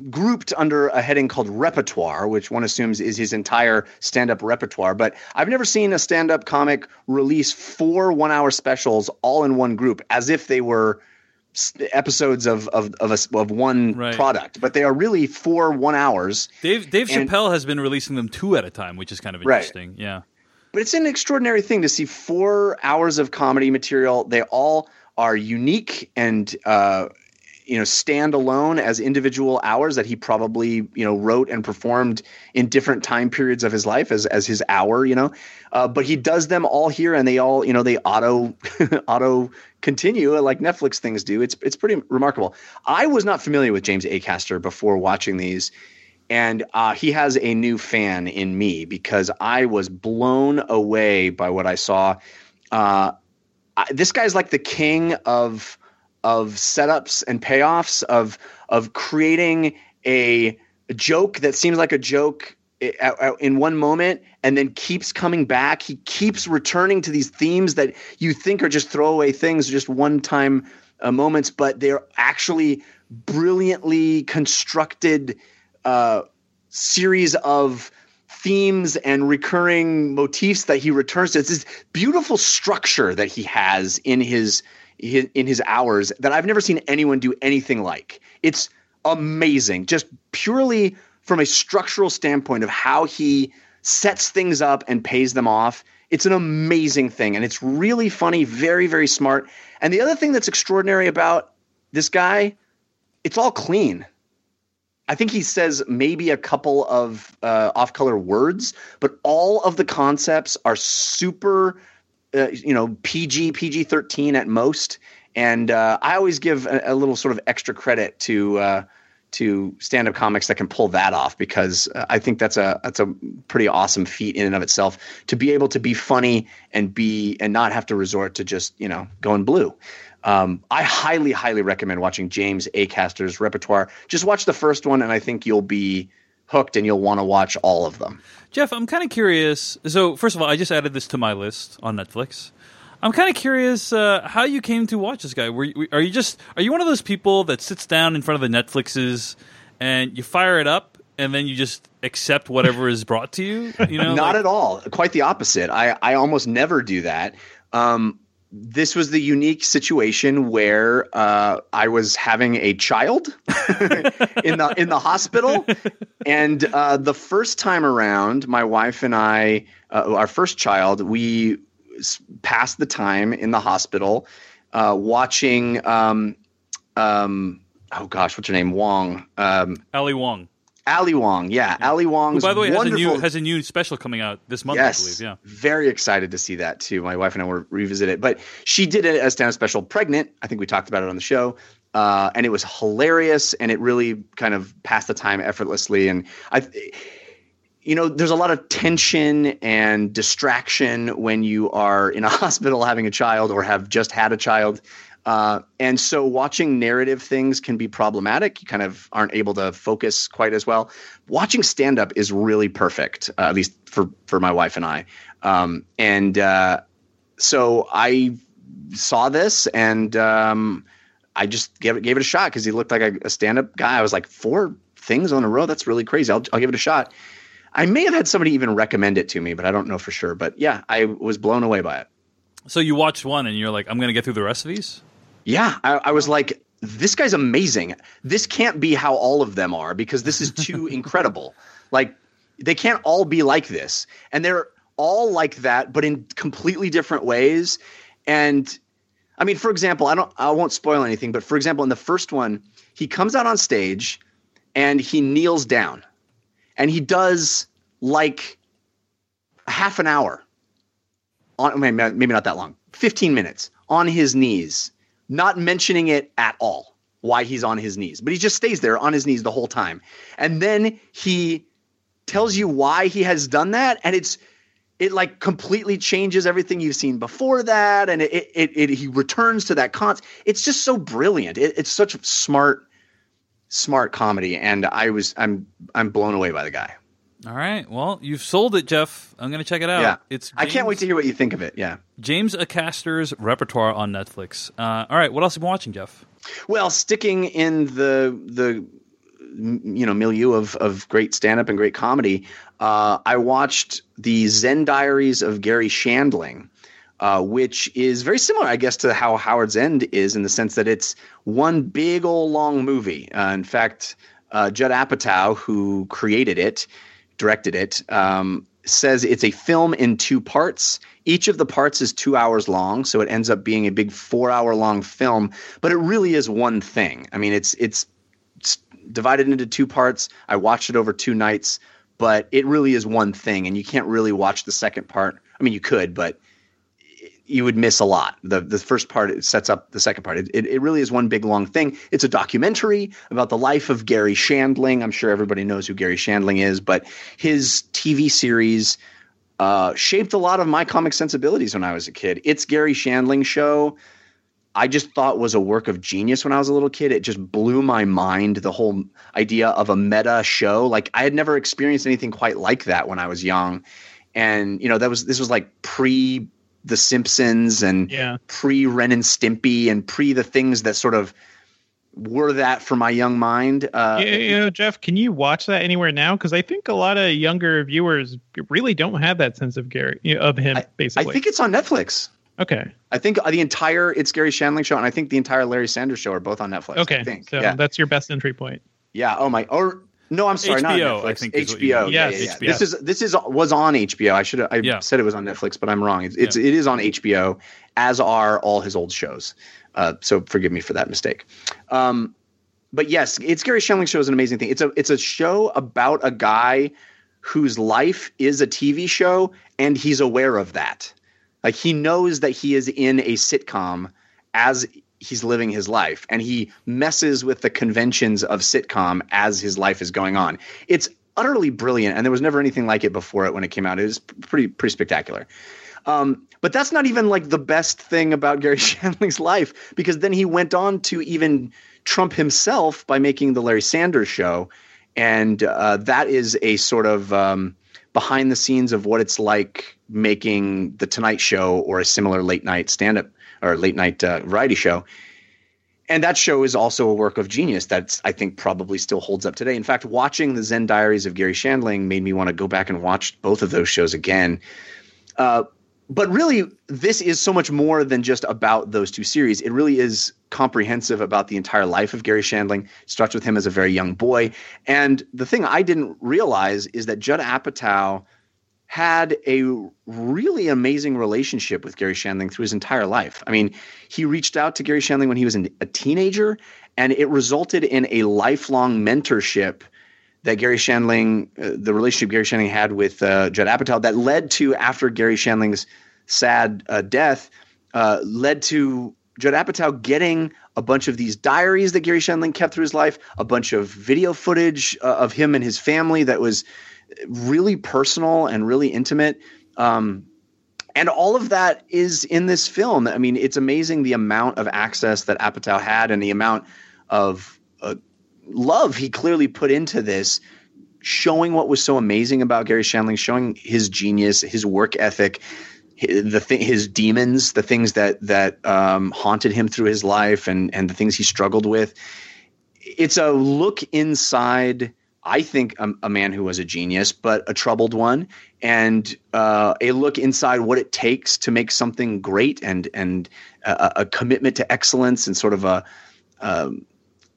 grouped under a heading called repertoire, which one assumes is his entire stand-up repertoire. But I've never seen a stand-up comic release four one-hour specials all in one group, as if they were episodes of of of, a, of one Right. product. But they are really four one hours. Dave Dave And- Chappelle has been releasing them two at a time, which is kind of Right. interesting. Yeah. But it's an extraordinary thing to see four hours of comedy material. They all are unique and uh, you know stand alone as individual hours that he probably you know wrote and performed in different time periods of his life as as his hour. You know, uh, but he does them all here, and they all you know they auto (laughs) auto continue like Netflix things do. It's it's pretty remarkable. I was not familiar with James Acaster before watching these and uh, he has a new fan in me because I was blown away by what I saw. uh, I, this guy's like the king of of setups and payoffs of of creating a, a joke that seems like a joke i- in one moment and then keeps coming back. He keeps returning to these themes that you think are just throwaway things, just one time uh, moments, but they're actually brilliantly constructed uh, series of themes and recurring motifs that he returns to. It's this beautiful structure that he has in his in his hours that I've never seen anyone do anything like. It's amazing, just purely from a structural standpoint of how he sets things up and pays them off. It's an amazing thing, and it's really funny, very very smart. And the other thing that's extraordinary about this guy, it's all clean. I think he says maybe a couple of uh, off-color words, but all of the concepts are super, uh, you know, PG, PG thirteen at most. And uh, I always give a, a little sort of extra credit to uh, to stand-up comics that can pull that off because uh, I think that's a that's a pretty awesome feat in and of itself to be able to be funny and be and not have to resort to just you know going blue. Um, I highly, highly recommend watching James Acaster's repertoire. Just watch the first one, and I think you'll be hooked, and you'll want to watch all of them. Jeff, I'm kind of curious. So, first of all, I just added this to my list on Netflix. I'm kind of curious uh, how you came to watch this guy. Were you, are you just are you one of those people that sits down in front of the Netflixes and you fire it up and then you just accept whatever is brought to you? You know, (laughs) Not like- at all. Quite the opposite. I, I almost never do that. Um, this was the unique situation where uh, I was having a child (laughs) in the in the hospital, and uh, the first time around, my wife and I, uh, our first child, we passed the time in the hospital uh, watching. Um, um, oh gosh, what's her name? Wong. Um, Ali Wong. Ali Wong. Yeah, Ali Wong. By the way, has a wonderful. new has a new special coming out this month. yes, I believe. Yeah. very excited to see that too. My wife and I will revisit it, but she did it as stand-up special, pregnant. I think we talked about it on the show, uh, and it was hilarious, and it really kind of passed the time effortlessly. And I, you know, there's a lot of tension and distraction when you are in a (laughs) hospital having a child or have just had a child. Uh, and so watching narrative things can be problematic. You kind of aren't able to focus quite as well. Watching stand up is really perfect, uh, at least for, for my wife and I. Um, and uh, so I saw this and um, I just gave it, gave it a shot because he looked like a, a stand up guy. I was like, four things on a row? That's really crazy. I'll, I'll give it a shot. I may have had somebody even recommend it to me, but I don't know for sure. But yeah, I was blown away by it. So you watched one and you're like, I'm going to get through the rest of these. Yeah, I, I was like, this guy's amazing. This can't be how all of them are because this is too (laughs) incredible. Like, they can't all be like this. And they're all like that, but in completely different ways. And I mean, for example, I don't I won't spoil anything, but for example, in the first one, he comes out on stage and he kneels down. And he does like half an hour on maybe maybe not that long 15 minutes on his knees not mentioning it at all why he's on his knees but he just stays there on his knees the whole time. And then he tells you why he has done that and it's it like completely changes everything you've seen before that and it it, it, he returns to that con it's just so brilliant. It, it's such smart smart comedy and i was i'm i'm blown away by the guy All right. Well, you've sold it, Jeff. I'm going to check it out. yeah It's i can't wait to hear what you think of it yeah James Acaster's repertoire on Netflix. Uh, all right. What else have you been watching, Jeff? Well, sticking in the the you know milieu of of great stand up and great comedy, uh, I watched the Zen Diaries of Garry Shandling, uh, which is very similar, I guess, to how Howard's End is in the sense that it's one big old long movie. Uh, in fact, uh, Judd Apatow, who created it, directed it, um, says it's a film in two parts. Each of the parts is two hours long, so it ends up being a big four-hour-long film. But it really is one thing. I mean, it's it's, it's divided into two parts. I watched it over two nights, but it really is one thing, and you can't really watch the second part. I mean, you could, but you would miss a lot. The the first part sets up the second part. It, it, it really is one big long thing. It's a documentary about the life of Garry Shandling. I'm sure everybody knows who Garry Shandling is, but his TV series uh, shaped a lot of my comic sensibilities when I was a kid. It's Garry Shandling show. I just thought was a work of genius when I was a little kid. It just blew my mind. The whole idea of a meta show, like I had never experienced anything quite like that when I was young, and you know that was this was like pre The Simpsons and Yeah. pre Ren and Stimpy and pre the things that sort of were that for my young mind. Uh, you, you know, Jeff, can you watch that anywhere now? Because I think a lot of younger viewers really don't have that sense of Garry of him. I basically, I think it's on Netflix. okay, I think the entire It's Garry Shandling show and I think the entire Larry Sanders show are both on Netflix. okay. I think. So yeah. that's your best entry point. Yeah. Oh my. Or no, I'm sorry. not HBO, Netflix. I think is what you HBO. Yeah, Yes, yeah, yeah. HBO. This is this is was on HBO. I should have. I Yeah. said it was on Netflix, but I'm wrong. It's, it's it is on HBO, as are all his old shows. Uh, so forgive me for that mistake. Um, but yes, it's Garry Shandling show is an amazing thing. It's a it's a show about a guy whose life is a TV show, and he's aware of that. Like he knows that he is in a sitcom as he's living his life, and he messes with the conventions of sitcom as his life is going on. It's utterly brilliant, and there was never anything like it before it when it came out. It was pretty pretty spectacular. Um, but that's not even like the best thing about Garry (laughs) Shandling's life because then he went on to even trump himself by making the Larry Sanders show, and uh, that is a sort of um, behind the scenes of what it's like making the Tonight Show or a similar late night stand up or late night uh, variety show. And that show is also a work of genius that's I think probably still holds up today. In fact, watching the Zen Diaries of Garry Shandling made me want to go back and watch both of those shows again. Uh, but really, this is so much more than just about those two series. It really is comprehensive about the entire life of Garry Shandling. It starts with him as a very young boy. And the thing I didn't realize is that Judd Apatow had a really amazing relationship with Garry Shandling through his entire life. I mean, he reached out to Garry Shandling when he was a teenager, and it resulted in a lifelong mentorship that Garry Shandling, uh, the relationship Garry Shandling had with uh, Judd Apatow, that led to after Garry Shandling's sad uh, death, uh, led to Judd Apatow getting a bunch of these diaries that Garry Shandling kept through his life, a bunch of video footage uh, of him and his family that was really personal and really intimate. Um, and all of that is in this film. I mean, it's amazing the amount of access that Apatow had and the amount of uh, love he clearly put into this, showing what was so amazing about Garry Shandling, showing his genius, his work ethic, hi- the th- his demons, the things that that um, haunted him through his life, and and the things he struggled with. It's a look inside. I think a, a man who was a genius, but a troubled one, and uh, a look inside what it takes to make something great, and and a, a commitment to excellence, and sort of a um,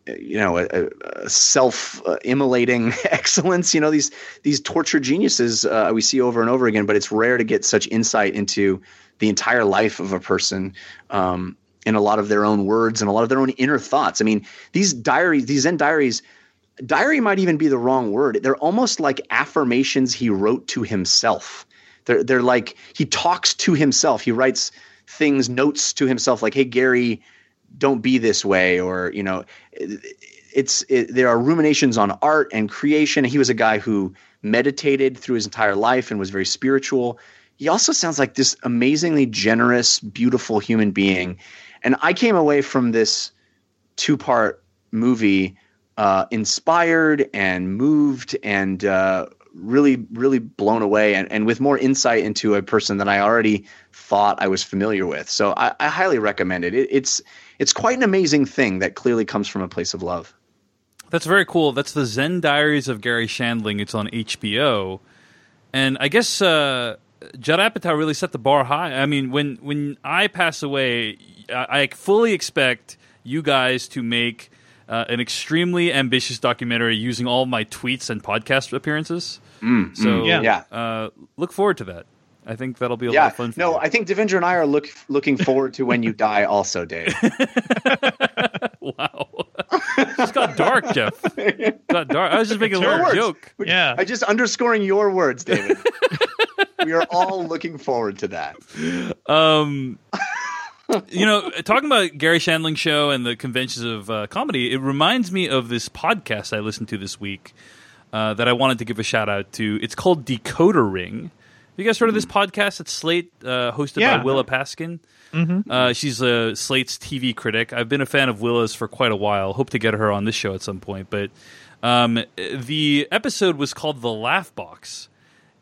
you know a, a- self-immolating (laughs) excellence. You know these these tortured geniuses uh, we see over and over again, but it's rare to get such insight into the entire life of a person. Um, in a lot of their own words and a lot of their own inner thoughts. I mean, these diaries, these Zen diaries, diary might even be the wrong word. They're almost like affirmations he wrote to himself. They're they're like he talks to himself. He writes things, notes to himself, like, "Hey Garry, don't be this way," or you know, it's it, there are ruminations on art and creation. He was a guy who meditated through his entire life and was very spiritual. He also sounds like this amazingly generous, beautiful human being. And I came away from this two part movie uh, inspired and moved and uh, really, really blown away and, and with more insight into a person than I already thought I was familiar with. So I, I highly recommend it. it. It's it's quite an amazing thing that clearly comes from a place of love. That's very cool. That's the Zen Diaries of Garry Shandling. It's on HBO, and I guess uh, Judd Apatow really set the bar high. I mean, when when I pass away, I, I fully expect you guys to make uh, an extremely ambitious documentary using all my tweets and podcast appearances. so Yeah. Yeah. uh, look forward to that. I think that'll be a lot Yeah, of fun. For no, you. I think Devindra and I are look, looking forward to when you die, also, Dave. (laughs) (laughs) wow, it's got dark, Jeff. got dark. I was just making a little words. joke. Yeah. I just underscoring your words, David. (laughs) we are all looking forward to that. Um, you know, talking about Garry Shandling show and the conventions of uh, comedy, it reminds me of this podcast I listened to this week uh, that I wanted to give a shout out to. It's called Decoder Ring. Have you guys heard of this podcast at Slate, uh, hosted Yeah. by Willa Paskin? Uh, she's a Slate's TV critic. I've been a fan of Willa's for quite a while. Hope to get her on this show at some point. But um, the episode was called "The Laugh Box."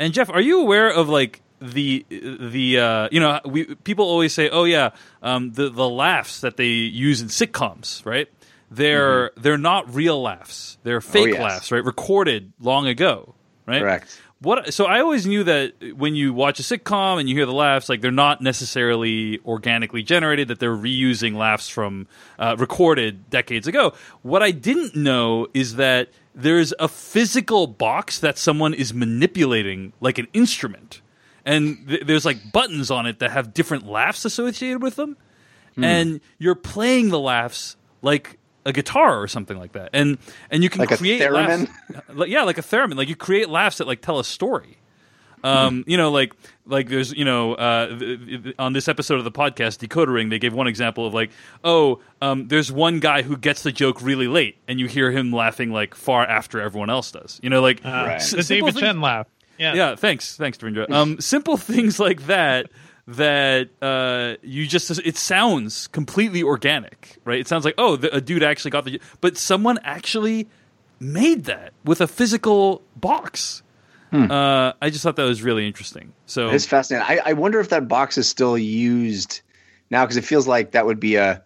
And Jeff, are you aware of like the the uh, you know we people always say, oh yeah, um, the the laughs that they use in sitcoms, right? They're they're not real laughs. They're fake Mm-hmm. Oh, yes. laughs, right? Recorded long ago, right? Correct. What? So I always knew that when you watch a sitcom and you hear the laughs, like they're not necessarily organically generated; that they're reusing laughs from uh, recorded decades ago. What I didn't know is that there's a physical box that someone is manipulating like an instrument, and th- there's like buttons on it that have different laughs associated with them, Hmm. and you're playing the laughs like a guitar or something like that, and and you can Like a create theremin? laughs (laughs) like, yeah, like a theremin. Like you create laughs that like tell a story. Um, you know, like like there's you know uh, th- th- on this episode of the podcast Decoder Ring, they gave one example of like, oh, um, there's one guy who gets the joke really late, and you hear him laughing like far after everyone else does. You know, like Right. s- The David things- Chen laugh. Yeah. yeah, thanks, thanks, Devindra. Um, (laughs) simple things like that that uh, you just it sounds completely organic, right? It sounds like oh, the, a dude actually got the, but someone actually made that with a physical box. Uh, I just thought that was really interesting. So It's fascinating. I, I wonder if that box is still used now because it feels like that would be a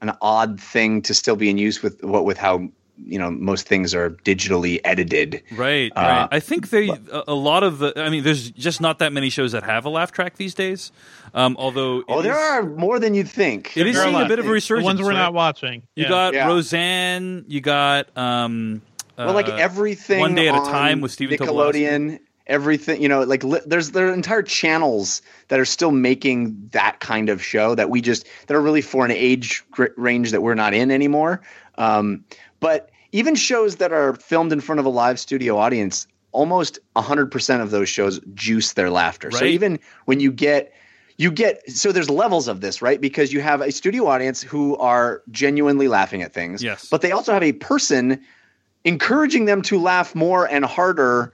an odd thing to still be in use with what with how you know most things are digitally edited. Right, Uh, right. I think they a, a lot of the. I mean, there's just not that many shows that have a laugh track these days. Um, although, Oh, it there is- are more than you'd think. It is There a seeing a bit of a resurgence The ones we're right? not watching. You Yeah. got Yeah. Roseanne. You got um, well, like uh, everything One Day at a Time with Stephen Nickelodeon. Everything you know, like li- there's there are entire channels that are still making that kind of show that we just that are really for an age gr- range that we're not in anymore. Um, but even shows that are filmed in front of a live studio audience, almost hundred percent of those shows juice their laughter. So even when you get you get so there's levels of this right because you have a studio audience who are genuinely laughing at things Yes. but they also have a person encouraging them to laugh more and harder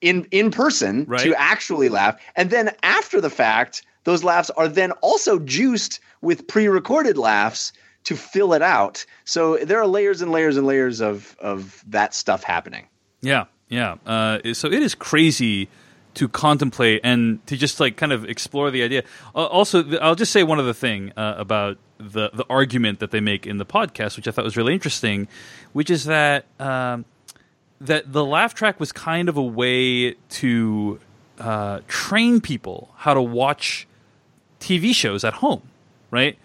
in in person Right. to actually laugh and then after the fact those laughs are then also juiced with pre-recorded laughs to fill it out so there are layers and layers and layers of of that stuff happening Yeah, yeah. Uh, so it is crazy to contemplate and to just like kind of explore the idea. Uh, also, I'll just say one other thing uh, about the the argument that they make in the podcast, which I thought was really interesting, which is that um, that the laugh track was kind of a way to uh, train people how to watch TV shows at home, right?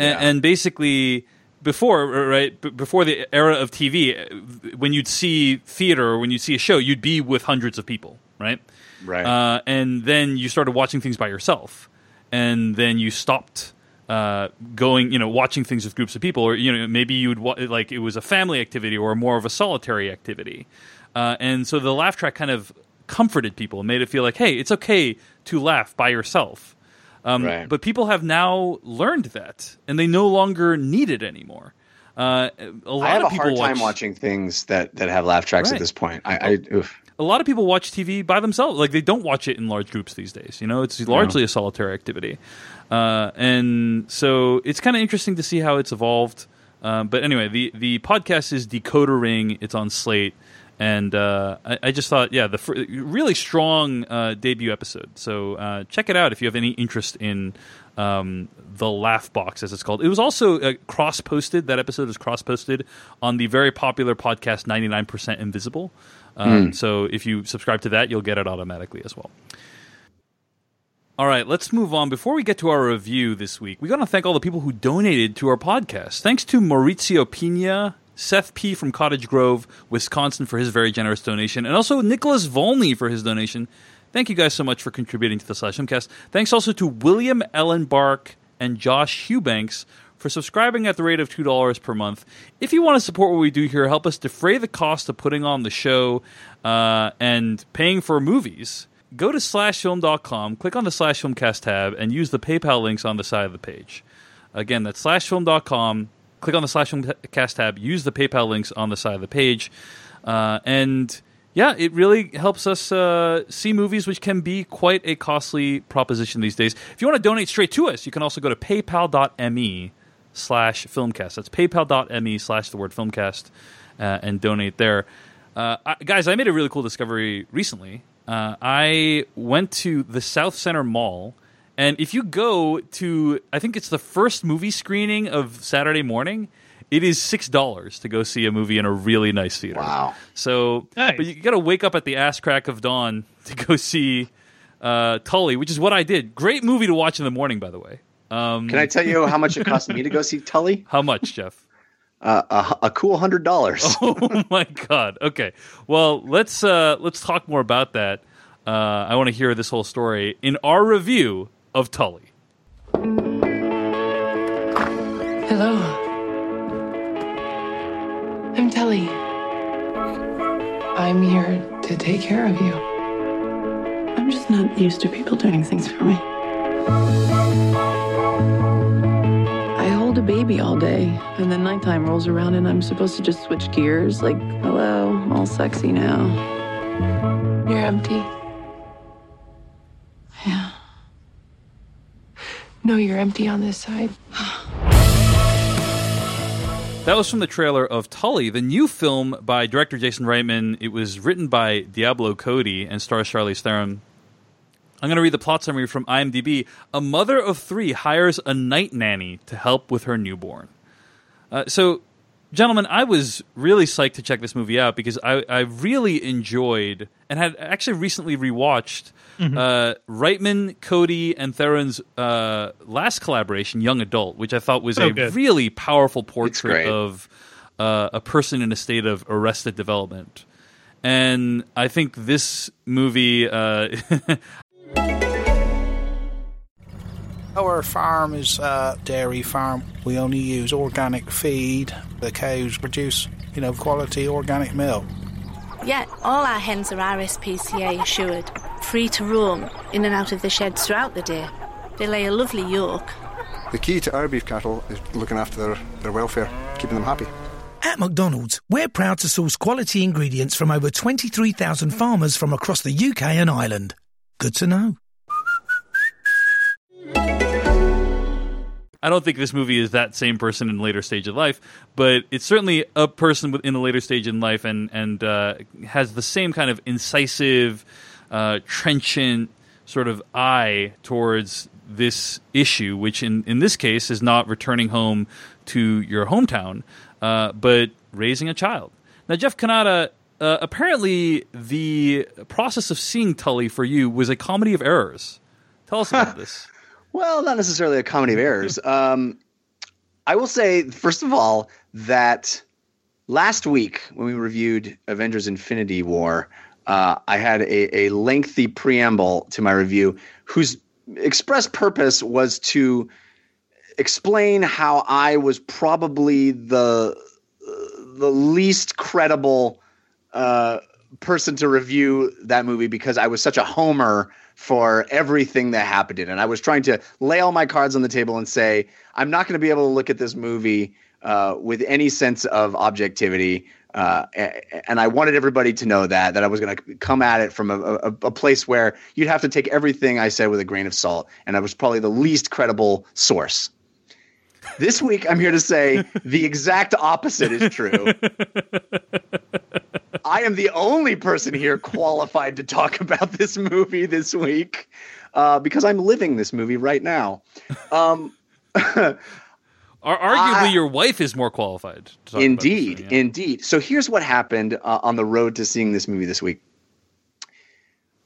Yeah. And, and basically, before right before the era of TV, uh, when you'd see theater or when you'd see a show, you'd be with hundreds of people, right? Right. Uh, and then you started watching things by yourself, and then you stopped. Uh, going, you know, watching things with groups of people, or you know, maybe you'd wa- like it was a family activity or more of a solitary activity, uh, and so the laugh track kind of comforted people and made it feel like, hey, it's okay to laugh by yourself. Um, Right. But people have now learned that, and they no longer need it anymore. Uh, a lot i have of a people hard time watching things that that have laugh tracks Right. at this point i, I oof. A lot of people watch TV by themselves. Like they don't watch it in large groups these days. You know, it's largely a solitary activity, uh, and so it's kind of interesting to see how it's evolved. Um, but anyway, the the podcast is Decoder Ring. It's on Slate. And uh, I, I just thought, yeah, the fir- really strong uh, debut episode. So uh, check it out if you have any interest in um, the Laugh Box, as it's called. It was also uh, cross posted. That episode was cross posted on the very popular podcast 99% Invisible. Um, So if you subscribe to that, you'll get it automatically as well. All right, let's move on. Before we get to our review this week, we got to thank all the people who donated to our podcast. Thanks to Maurizio Pina, Seth P. from Cottage Grove, Wisconsin, for his very generous donation, and also Nicholas Volney for his donation. Thank you guys so much for contributing to the Slash. Thanks also to William Ellen Bark and Josh Hubanks for subscribing at the rate of $2 per month. If you want to support what we do here, help us defray the cost of putting on the show uh, and paying for movies, go to slashfilm.com, click on the Slash Filmcast tab, and use the PayPal links on the side of the page. Again, that's slashfilm.com. Click on the Slash Filmcast tab, use the PayPal links on the side of the page. Uh, and yeah, it really helps us uh, see movies, which can be quite a costly proposition these days. If you want to donate straight to us, you can also go to paypal.me slash filmcast. That's paypal.me slash the word filmcast uh, and donate there. Uh, I, guys, I made a really cool discovery recently. Uh, I went to the Southcenter Mall, and if you go to, I think it's the first movie screening of Saturday morning, it is six dollars to go see a movie in a really nice theater. Wow. So, Nice. but you got to wake up at the ass crack of dawn (laughs) to go see uh, Tully, which is what I did. Great movie to watch in the morning, by the way. Um, Can I tell you how much it cost me to go see Tully? (laughs) how much, Jeff? Uh, a, a cool hundred dollars. (laughs) oh my god. Okay. Well, let's uh, let's talk more about that. Uh, I want to hear this whole story in our review of Tully. Hello. I'm Tully. I'm here to take care of you. I'm just not used to people doing things for me. I hold a baby all day, and then nighttime rolls around, and I'm supposed to just switch gears. Like, hello, I'm all sexy now. You're empty. Yeah. No, you're empty on this side. (sighs) That was from the trailer of Tully, the new film by director Jason Reitman. It was written by Diablo Cody and stars Charlize Theron. I'm going to read the plot summary from IMDb. A mother of three hires a night nanny to help with her newborn. Uh, so, gentlemen, I was really psyched to check this movie out because I, I really enjoyed and had actually recently rewatched uh, Reitman, Cody, and Theron's uh, last collaboration, Young Adult, which I thought was So a good. really powerful portrait of uh, a person in a state of arrested development. And I think this movie, uh, (laughs) Our farm is a dairy farm. We only use organic feed. The cows produce, you know, quality organic milk. Yet, all our hens are RSPCA assured, free to roam in and out of the sheds throughout the day. They lay a lovely yolk. The key to our beef cattle is looking after their, their welfare, keeping them happy. At McDonald's, we're proud to source quality ingredients from over 23,000 farmers from across the UK and Ireland. Good to know. I don't think this movie is that same person in a later stage of life, but it's certainly a person in a later stage in life and and uh, has the same kind of incisive, uh, trenchant sort of eye towards this issue, which in in this case is not returning home to your hometown, uh, but raising a child. Now, Jeff Cannata. Uh, apparently, the process of seeing Tully for you was a comedy of errors. Tell us about (laughs) this. Well, not necessarily a comedy of errors. (laughs) Um, I will say, first of all, that last week when we reviewed Avengers Infinity War, uh, I had a, a lengthy preamble to my review whose express purpose was to explain how I was probably the the least credible uh, person to review that movie because I was such a homer for everything that happened in it. And I was trying to lay all my cards on the table and say, I'm not going to be able to look at this movie uh, with any sense of objectivity. Uh, and I wanted everybody to know that that I was going to come at it from a, a, a place where you'd have to take everything I said with a grain of salt, and I was probably the least credible source. This week, I'm here to say the exact opposite is true. (laughs) I am the only person here qualified to talk about this movie this week uh, because I'm living this movie right now. Um, (laughs) arguably, I- your wife is more qualified. To talk about indeed, yeah. indeed. So here's what happened uh, on the road to seeing this movie this week.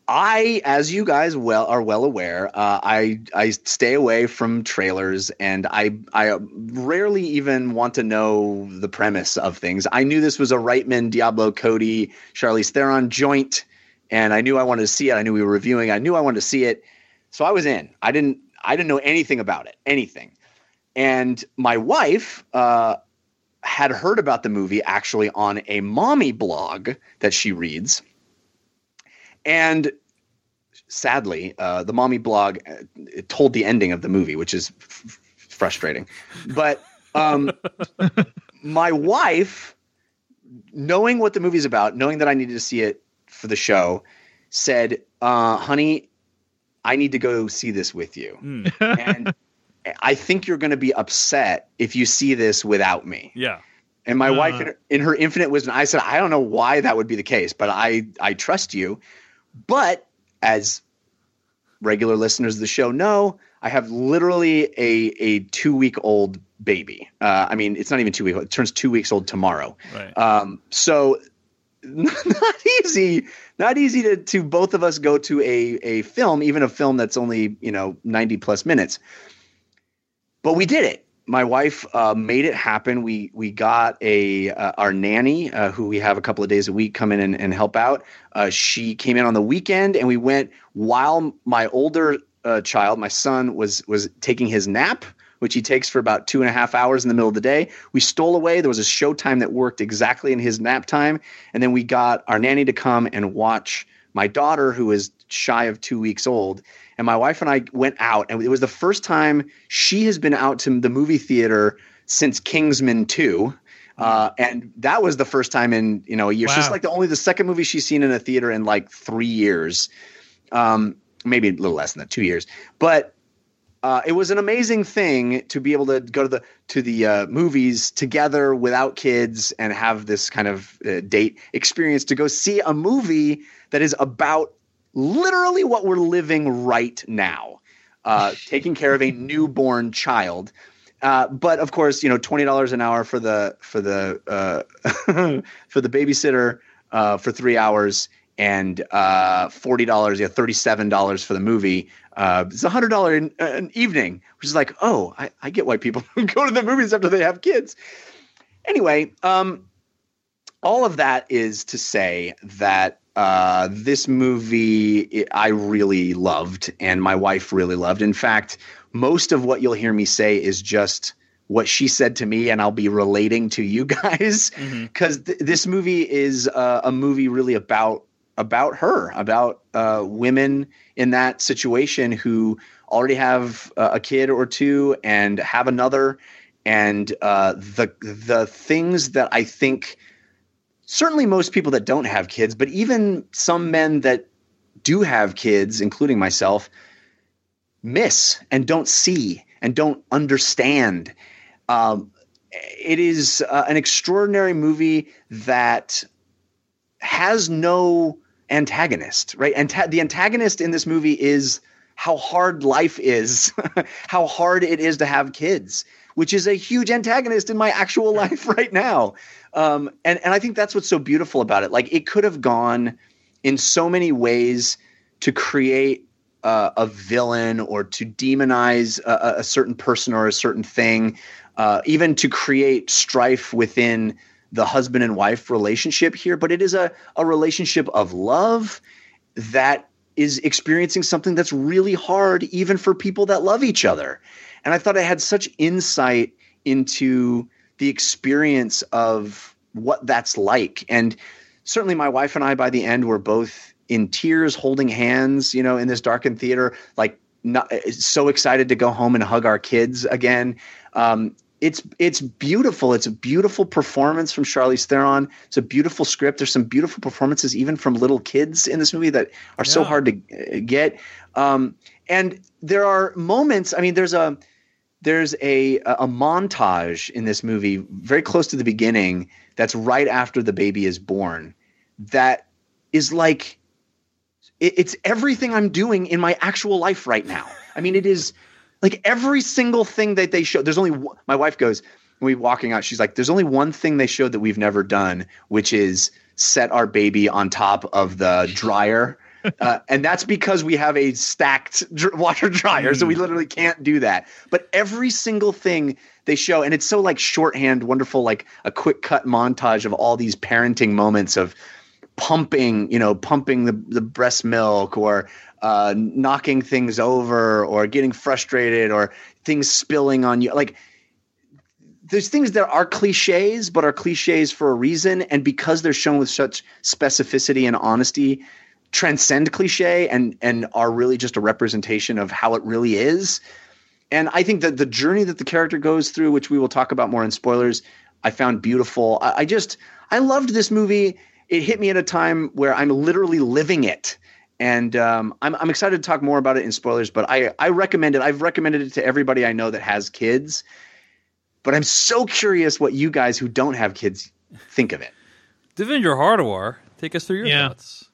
I, as you guys well are well aware, uh, I I stay away from trailers, and I I rarely even want to know the premise of things. I knew this was a Reitman, Diablo, Cody, Charlize Theron joint, and I knew I wanted to see it. I knew we were reviewing. I knew I wanted to see it, so I was in. I didn't I didn't know anything about it, anything. And my wife uh, had heard about the movie actually on a mommy blog that she reads. And sadly, uh, the mommy blog uh, it told the ending of the movie, which is f- frustrating. But um, (laughs) my wife, knowing what the movie's about, knowing that I needed to see it, for the show said, uh, "Honey, I need to go see this with you." Hmm. and I think you're going to be upset if you see this without me. Yeah. And my Uh. wife, in her, in her infinite wisdom, I said, I don't know why that would be the case, but I I trust you. But as regular listeners of the show know, I have literally a a two week old baby. Uh, I mean, it's not even two weeks; old. it turns two weeks old tomorrow. Right. Um, so (laughs) not easy, not easy to to both of us go to a a film, even a film that's only you know ninety plus minutes. But we did it. My wife uh, made it happen. We we got a uh, our nanny uh, who we have a couple of days a week come in and, and help out. Uh, she came in on the weekend, and we went while my older uh, child, my son, was was taking his nap, which he takes for about two and a half hours in the middle of the day. We stole away. There was a show time that worked exactly in his nap time, and then we got our nanny to come and watch my daughter, who is shy of two weeks old. And my wife and I went out, and it was the first time she has been out to the movie theater since Kingsman 2. Uh, and that was the first time in you know a year. Wow. like the only the second movie she's seen in a theater in like three years, um, maybe a little less than that, two years. But uh, it was an amazing thing to be able to go to the to the uh, movies together without kids and have this kind of uh, date experience to go see a movie that is about literally what we're living right now, uh, (laughs) taking care of a newborn child. Uh, but of course, you know, twenty dollars an hour for the for the uh, (laughs) for the babysitter uh, for three hours, and uh, forty dollars, yeah, thirty seven dollars for the movie. Uh, it's a hundred dollar an, an evening, which is like, oh, I, I get why people (laughs) go to the movies after they have kids. Anyway, um, all of that is to say that uh, this movie I really loved, and my wife really loved. In fact, most of what you'll hear me say is just what she said to me, and I'll be relating to you (laughs) guys because th- this movie is uh, a movie really about about her, about uh, women in that situation who already have uh, a kid or two and have another, and uh, the the things that I think certainly most people that don't have kids, but even some men that do have kids, including myself, miss and don't see and don't understand. Um, it is uh, an extraordinary movie that has no antagonist, right? And the antagonist in this movie is how hard life is, (laughs) how hard it is to have kids, which is a huge antagonist in my actual (laughs) life right now. Um, and and I think that's what's so beautiful about it. Like it could have gone in so many ways to create uh, a villain or to demonize a, a certain person or a certain thing, uh, even to create strife within the husband and wife relationship here. But it is a, a relationship of love that is experiencing something that's really hard, even for people that love each other. And I thought I had such insight into the experience of what that's like. And certainly my wife and I, by the end, were both in tears, holding hands, you know, in this darkened theater, like not so excited to go home and hug our kids again. Um, it's it's beautiful. It's a beautiful performance from Charlize Theron. It's a beautiful script. There's some beautiful performances even from little kids in this movie that are so hard to uh, get. Um, and there are moments. I mean, there's a there's a a montage in this movie very close to the beginning that's right after the baby is born that is like it, it's everything I'm doing in my actual life right now. I mean, it is like every single thing that they show. There's only my wife goes we walking out. She's like, "There's only one thing they showed that we've never done, which is set our baby on top of the dryer." Uh, and that's because we have a stacked washer dryer, so we literally can't do that. But every single thing they show, and it's so like shorthand, wonderful, like a quick cut montage of all these parenting moments of pumping, you know, pumping the, the breast milk or uh, knocking things over or getting frustrated or things spilling on you. Like there's things that are cliches, but are cliches for a reason. And because they're shown with such specificity and honesty, transcend cliche and and are really just a representation of how it really is. And I think that the journey that the character goes through, which we will talk about more in spoilers, I found beautiful. I, I just I loved this movie, it hit me at a time where I'm literally living it. And um, I'm, I'm excited to talk more about it in spoilers, but I, I recommend it. I've recommended it to everybody I know that has kids. But I'm so curious what you guys who don't have kids think of it. Devindra Hardawar, take us through your Yeah. thoughts.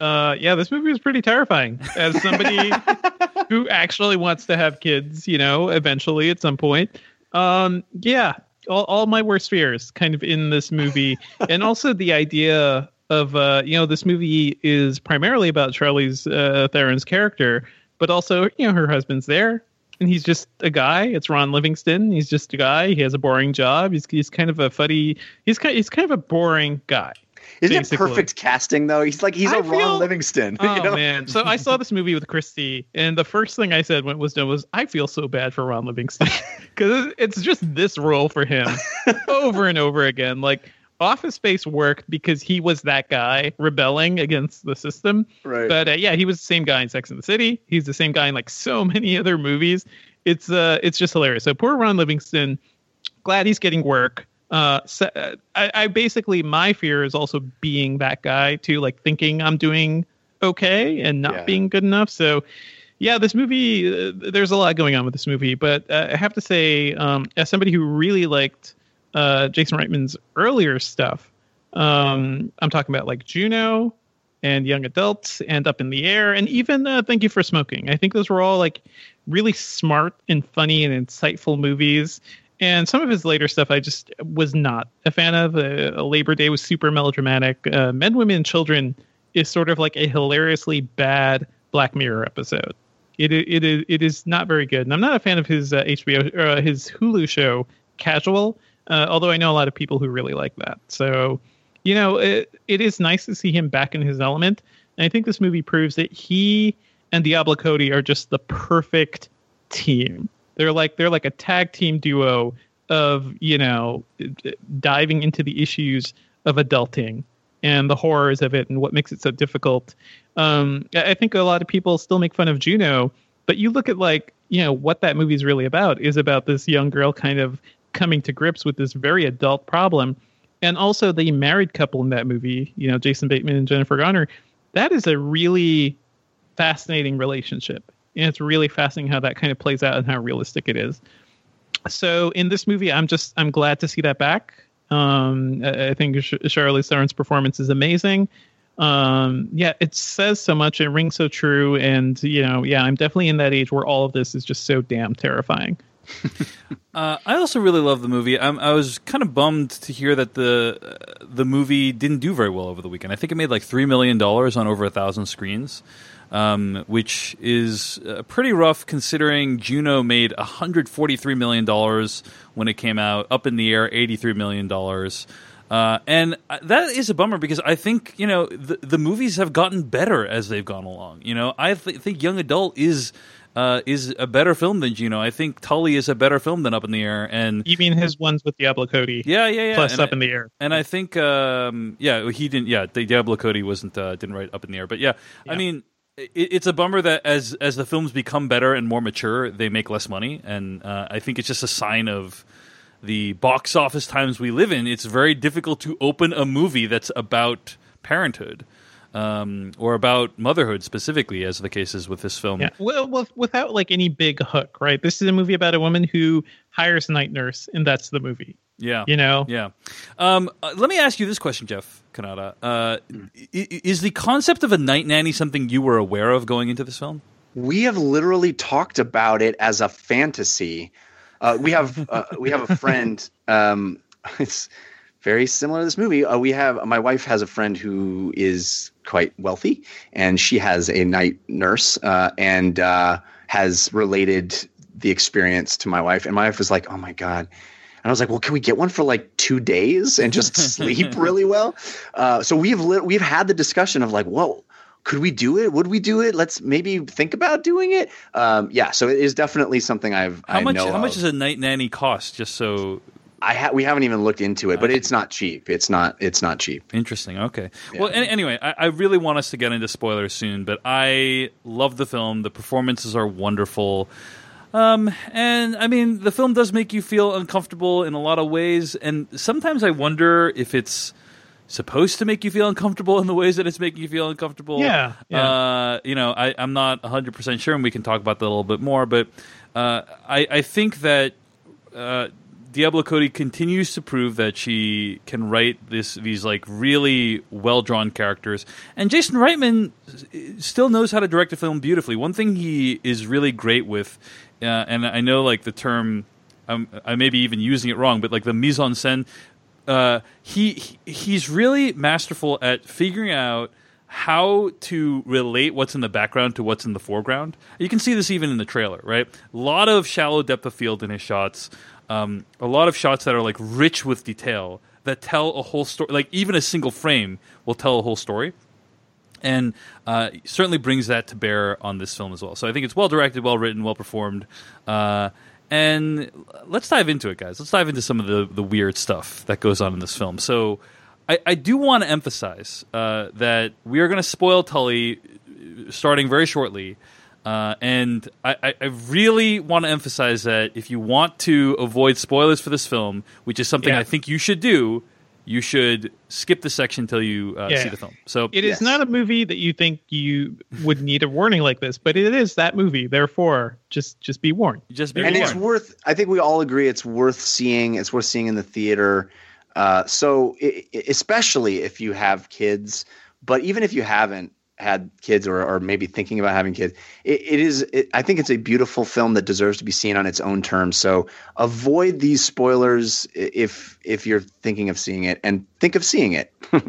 Uh, yeah, this movie was pretty terrifying. As somebody (laughs) who actually wants to have kids, you know, eventually at some point. Um, yeah, all, all my worst fears kind of in this movie, (laughs) and also the idea of uh, you know, this movie is primarily about Charlie's uh, Theron's character, but also you know her husband's there. And he's just a guy. It's Ron Livingston. He's just a guy. He has a boring job. He's he's kind of a fuddy. He's kind he's kind of a boring guy. Isn't it perfect casting though? He's like he's a I Ron Livingston. (laughs) Oh you know? man! So I saw this movie with Christy, and the first thing I said when it was done was, "I feel so bad for Ron Livingston (laughs) because it's just this role for him (laughs) over and over again. Like Office Space worked because he was that guy rebelling against the system. Right. But uh, yeah, he was the same guy in Sex and the City. He's the same guy in like so many other movies. It's uh, it's just hilarious. So poor Ron Livingston. Glad he's getting work. Uh, so, uh, I, I basically my fear is also being that guy too, like thinking I'm doing okay and not Yeah. being good enough. So, yeah, this movie, uh, there's a lot going on with this movie, but uh, I have to say, um, as somebody who really liked uh, Jason Reitman's earlier stuff, um, I'm talking about like Juno and Young Adults and Up in the Air and even uh, Thank You for Smoking. I think those were all like really smart and funny and insightful movies. And some of his later stuff I just was not a fan of. Uh, Labor Day was super melodramatic. Uh, Men, Women, and Children is sort of like a hilariously bad Black Mirror episode. It it is it is not very good, and I'm not a fan of his uh, HBO uh, his Hulu show Casual. Uh, although I know a lot of people who really like that. So, you know, it, it is nice to see him back in his element, and I think this movie proves that he and Diablo Cody are just the perfect team. They're like they're like a tag team duo of you know diving into the issues of adulting and the horrors of it and what makes it so difficult. Um, I think a lot of people still make fun of Juno, but you look at like you know what that movie's really about is about this young girl kind of coming to grips with this very adult problem, and also the married couple in that movie, you know Jason Bateman and Jennifer Garner. That is a really fascinating relationship, and it's really fascinating how that kind of plays out and how realistic it is. So in this movie i'm just i'm glad to see that back. Um i, think Sh- charlize theron's performance is amazing. Um yeah it says so much. It rings so true. And you know yeah i'm definitely in that age where all of this is just so damn terrifying. (laughs) Uh, I also really love the movie. I'm, I was kind of bummed to hear that the uh, the movie didn't do very well over the weekend. I think it made like three million dollars on over a thousand screens, um, which is uh, pretty rough considering Juno made 143 million dollars when it came out. Up in the air, 83 million dollars. Uh, and uh, that is a bummer because I think you know the, the movies have gotten better as they've gone along. You know, I th- think Young Adult is uh, is a better film than Juno. I think Tully is a better film than Up in the Air, and you mean his ones with diablo cody yeah, yeah, yeah. plus and up I- in the air And I think, um, yeah, he didn't. Yeah, the Diablo Cody wasn't uh, didn't write Up in the Air, but yeah, I mean. It, it's a bummer that as as the films become better and more mature, they make less money, and uh, I think it's just a sign of the box office times we live in. It's very difficult to open a movie that's about parenthood um, or about motherhood specifically, as the case is with this film. Yeah. Well, with, without like any big hook, right? This is a movie about a woman who hires a night nurse, and that's the movie. Yeah. You know? Yeah. Um, uh, let me ask you this question, Jeff Cannata. Uh, i- i- is the concept of a night nanny something you were aware of going into this film? We have literally talked about it as a fantasy. Uh, we have uh, we have a friend. (laughs) Um, (laughs) it's very similar to this movie. Uh, we have my wife has a friend who is quite wealthy, and she has a night nurse, uh, and uh, has related the experience to my wife. And my wife was like, "Oh my god." And I was like, "Well, can we get one for like two days and just (laughs) sleep really well?" Uh, so we've lit we've had the discussion of like, "Whoa, could we do it? Would we do it? Let's maybe think about doing it." Um, yeah, so it is definitely something I've How I much? know How much does a night nanny cost? Just so I ha- we haven't even looked into it, but it's not cheap. It's not it's not cheap. Interesting. Okay. Well, an- anyway, I, I really want us to get into spoilers soon, but I love the film. The performances are wonderful. Um, and I mean, the film does make you feel uncomfortable in a lot of ways, and sometimes I wonder if it's supposed to make you feel uncomfortable in the ways that it's making you feel uncomfortable. Yeah, yeah. Uh, you know, I, I'm not 100 percent sure, and we can talk about that a little bit more. But uh, I, I think that uh, Diablo Cody continues to prove that she can write this these like really well drawn characters, and Jason Reitman still knows how to direct a film beautifully. One thing he is really great with, uh, and I know like the term. Um, I may be even using it wrong, but like the mise en scène, uh, he, he he's really masterful at figuring out how to relate what's in the background to what's in the foreground. You can see this even in the trailer, right? A lot of shallow depth of field in his shots. Um, a lot of shots that are like rich with detail that tell a whole story. Like even a single frame will tell a whole story and uh, certainly brings that to bear on this film as well. So I think it's well directed, well written, well performed. Uh, and let's dive into it, guys. Let's dive into some of the, the weird stuff that goes on in this film. So I, I do want to emphasize uh, that we are going to spoil Tully uh, starting very shortly. Uh, and I, I- I really want to emphasize that if you want to avoid spoilers for this film, which is something Yeah. I think you should do, you should skip the section until you uh, Yeah. see the film. So It is not a movie that you think you would need a warning like this, but it is that movie. Therefore, just just be warned. Just be and it's worth i think we all agree it's worth seeing it's worth seeing in the theater uh, so i i- especially if you have kids but even if you haven't had kids or, or maybe thinking about having kids it, it is it, i think it's a beautiful film that deserves to be seen on its own terms so avoid these spoilers if if you're thinking of seeing it and think of seeing it (laughs)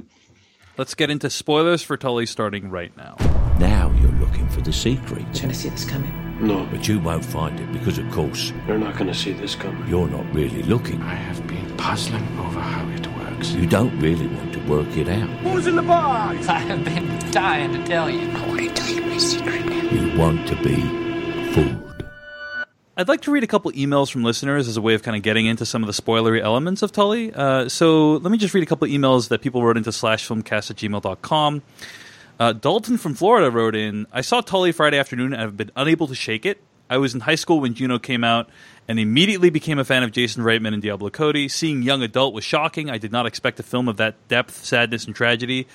Let's get into spoilers for Tully starting right now. Now you're looking for the secret. Trying to see this coming. No. But you won't find it because, of course, You're not going to see this coming. you're not really looking. I have been puzzling over how it works. You don't really want to work it out. Who's in the box? (laughs) I have been dying to tell you. I want to tell you my secret. You want to be fooled. I'd like to read a couple emails from listeners as a way of kind of getting into some of the spoilery elements of Tully. Uh, so let me just read a couple emails that people wrote into slashfilmcast at gmail.com. Uh, Dalton from Florida wrote in I saw Tully Friday afternoon and I've been unable to shake it. I was in high school when Juno came out and immediately became a fan of Jason Reitman and Diablo Cody. Seeing Young Adult was shocking. I did not expect a film of that depth, sadness, and tragedy.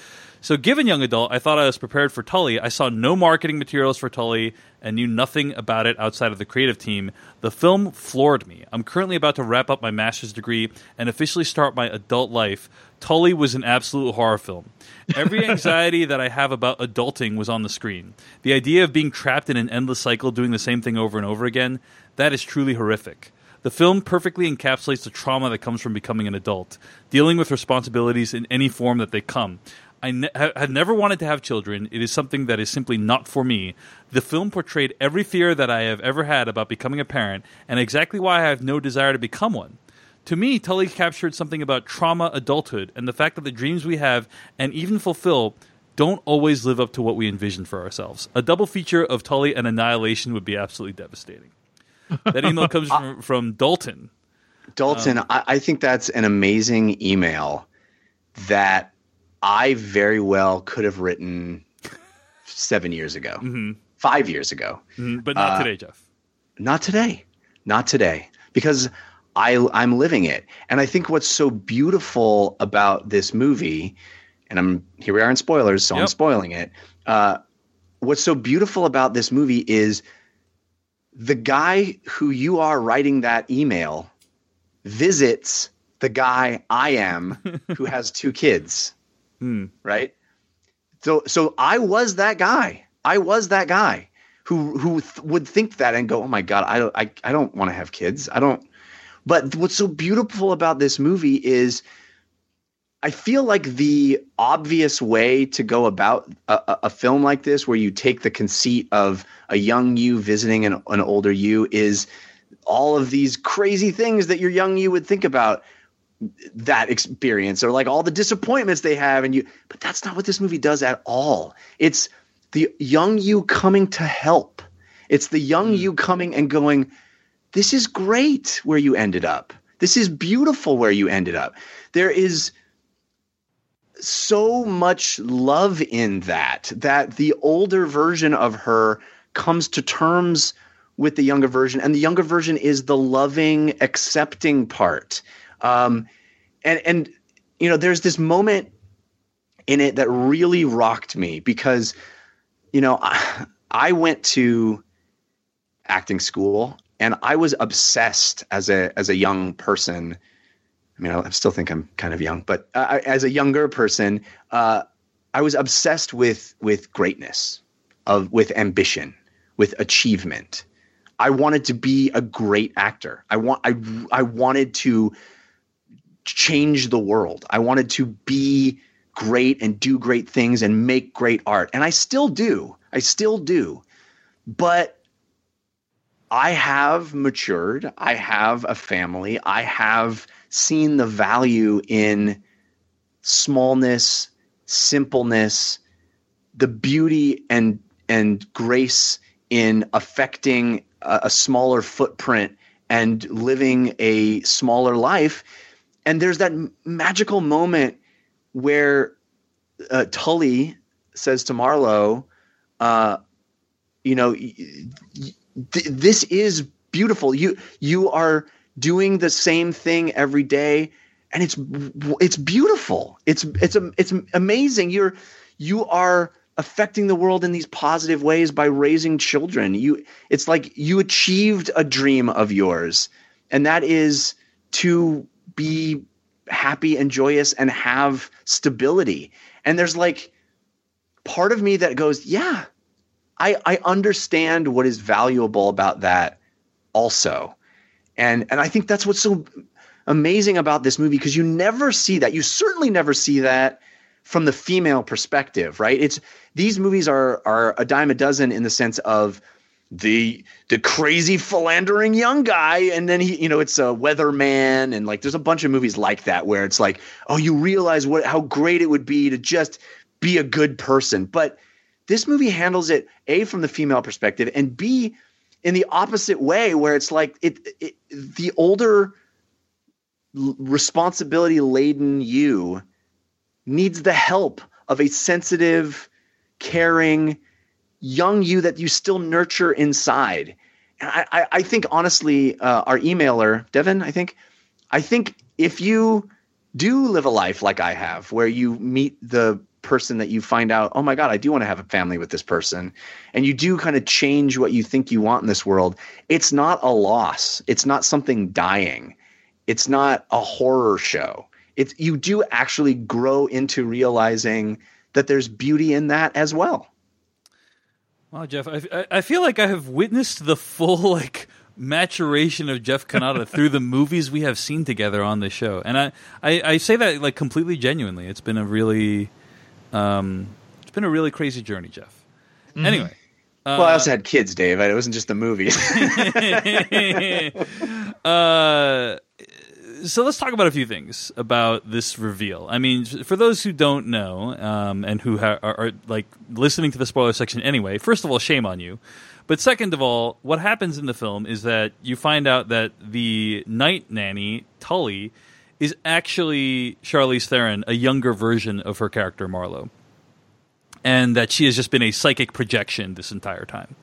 So, given Young Adult, I thought I was prepared for Tully. I saw no marketing materials for Tully and knew nothing about it outside of the creative team. The film floored me. I'm currently about to wrap up my master's degree and officially start my adult life. Tully was an absolute horror film. Every (laughs) anxiety that I have about adulting was on the screen. The idea of being trapped in an endless cycle doing the same thing over and over again, that is truly horrific. The film perfectly encapsulates the trauma that comes from becoming an adult, dealing with responsibilities in any form that they come. I ne- have never wanted to have children. It is something that is simply not for me. The film portrayed every fear that I have ever had about becoming a parent and exactly why I have no desire to become one. To me, Tully captured something about trauma adulthood and the fact that the dreams we have and even fulfill don't always live up to what we envision for ourselves. A double feature of Tully and Annihilation would be absolutely devastating. That email comes (laughs) from, from Dalton. Dalton, I, I think that's an amazing email that I very well could have written seven years ago, five years ago. Mhm, But not Uh, today, Jeff. Not today. Not today. Because I I'm living it. And I think what's so beautiful about this movie, and I'm here we are in spoilers, so I'm spoiling it. Uh, what's so beautiful about this movie is the guy who you are writing that email visits the guy I am (laughs) who has two kids. Hmm. Right? So so I was that guy. I was that guy who who th- would think that and go, "Oh my god, I don't I, I don't want to have kids. I don't." But what's so beautiful about this movie is I feel like the obvious way to go about a, a- film like this, where you take the conceit of a young you visiting an, an older you, is all of these crazy things that your young you would think about that experience, or like all the disappointments they have, and you. But that's not what this movie does at all. It's the young you coming to help. It's the young mm. you coming and going, this is great where you ended up. This is beautiful where you ended up. There is so much love in that that the older version of her comes to terms with the younger version and the younger version is the loving accepting part um, and and you know there's this moment in it that really rocked me because, you know, I, (laughs) I went to acting school and I was obsessed as a as a young person. I mean, I still think I'm kind of young, but uh, as a younger person, uh, I was obsessed with with greatness, of with ambition, with achievement. I wanted to be a great actor. I want I I wanted to change the world. I wanted to be great and do great things and make great art. And I still do. I still do. But I have matured. I have a family. I have seen the value in smallness, simpleness, the beauty and and grace in affecting a, a smaller footprint and living a smaller life. And there's that magical moment where uh, Tully says to Marlowe, uh, you know, y- y- th- this is beautiful. You you are doing the same thing every day, and it's it's beautiful. It's it's it's amazing. You're you are affecting the world in these positive ways by raising children. You it's like you achieved a dream of yours, and that is to be happy and joyous and have stability. And there's like part of me that goes, yeah, I, I understand what is valuable about that also. And and I think that's what's so amazing about this movie because you never see that. You certainly never see that from the female perspective, right? It's these movies are are a dime a dozen in the sense of the the crazy philandering young guy and then he you know it's a weatherman and like there's a bunch of movies like that where it's like oh you realize what how great it would be to just be a good person but this movie handles it a from the female perspective and b in the opposite way where it's like it, it the older responsibility laden you needs the help of a sensitive caring young you that you still nurture inside. And i i, I think honestly uh, our emailer devin i think i think if you do live a life like i have where you meet the person that you find out oh my god i do want to have a family with this person and you do kind of change what you think you want in this world it's not a loss. It's not something dying. It's not a horror show. It's you do actually grow into realizing that there's beauty in that as well. Wow, Jeff, I, I- feel like I have witnessed the full (laughs) like maturation of Jeff Cannata (laughs) through the movies we have seen together on this show, and I, I, I say that like completely genuinely. It's been a really, um, it's been a really crazy journey, Jeff. Anyway, well i also had kids dave it wasn't just the movies (laughs) uh, so let's talk about a few things about this reveal. I mean, for those who don't know um, and who ha- are, are like listening to the spoiler section anyway, first of all, shame on you. But second of all, what happens in the film is that you find out that the night nanny Tully is actually Charlize Theron, a younger version of her character Marlowe, and that she has just been a psychic projection this entire time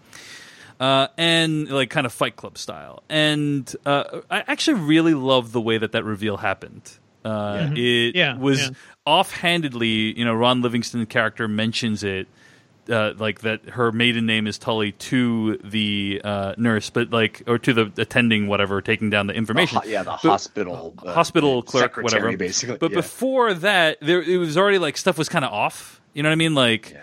uh, and like kind of Fight Club style. And uh, I actually really love the way that that reveal happened. Uh, Yeah. It Yeah, was yeah. offhandedly, you know, Ron Livingston character mentions it. Uh, like that, her maiden name is Tully to the uh, nurse, but like, or to the attending, whatever, taking down the information. ho- yeah, the But- hospital, uh, hospital clerk, whatever. basically, But yeah. before that, there it was already like stuff was kind of off. You know what I mean? Like,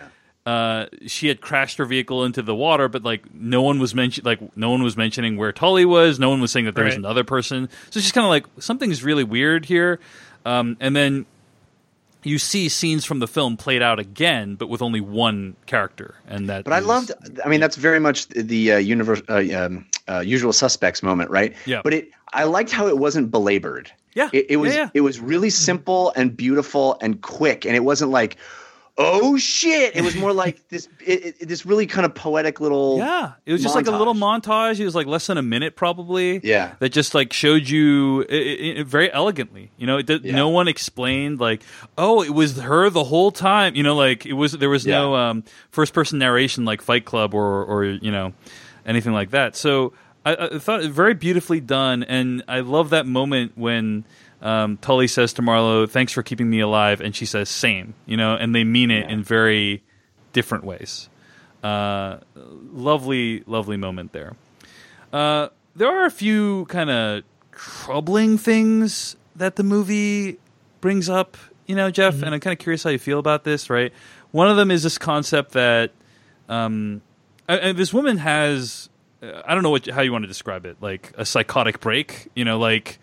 uh, she had crashed her vehicle into the water, but like no one was mention like no one was mentioning where Tully was. No one was saying that there was another person. So it's just kind of like something's really weird here. Um, and then you see scenes from the film played out again, but with only one character, and that. But I loved. I mean, that's very much the uh, universe, uh, um, uh, usual suspects moment, right? Yeah. But it, I liked how it wasn't belabored. Yeah. It, it was. Yeah, yeah. It was really simple and beautiful and quick, and it wasn't like, oh shit. It was more (laughs) like this. It, it, this really kind of poetic little. Yeah, it was just like a little montage. It was like less than a minute, probably. Yeah. that just like showed you i i i- very elegantly. You know, it did, no one explained like, oh, it was her the whole time. You know, like it was there was no um, first person narration like Fight Club or or you know anything like that. So I, I thought it very beautifully done, and I love that moment when um, Tully says to Marlowe, "Thanks for keeping me alive," and she says, "Same." You know, and they mean it in very different ways. Uh, lovely, lovely moment there. Uh, there are a few kind of troubling things that the movie brings up, you know, Jeff, and I'm kind of curious how you feel about this, right? One of them is this concept that um, uh, uh, this woman has, uh, I don't know what, how you want to describe it, like a psychotic break, you know, like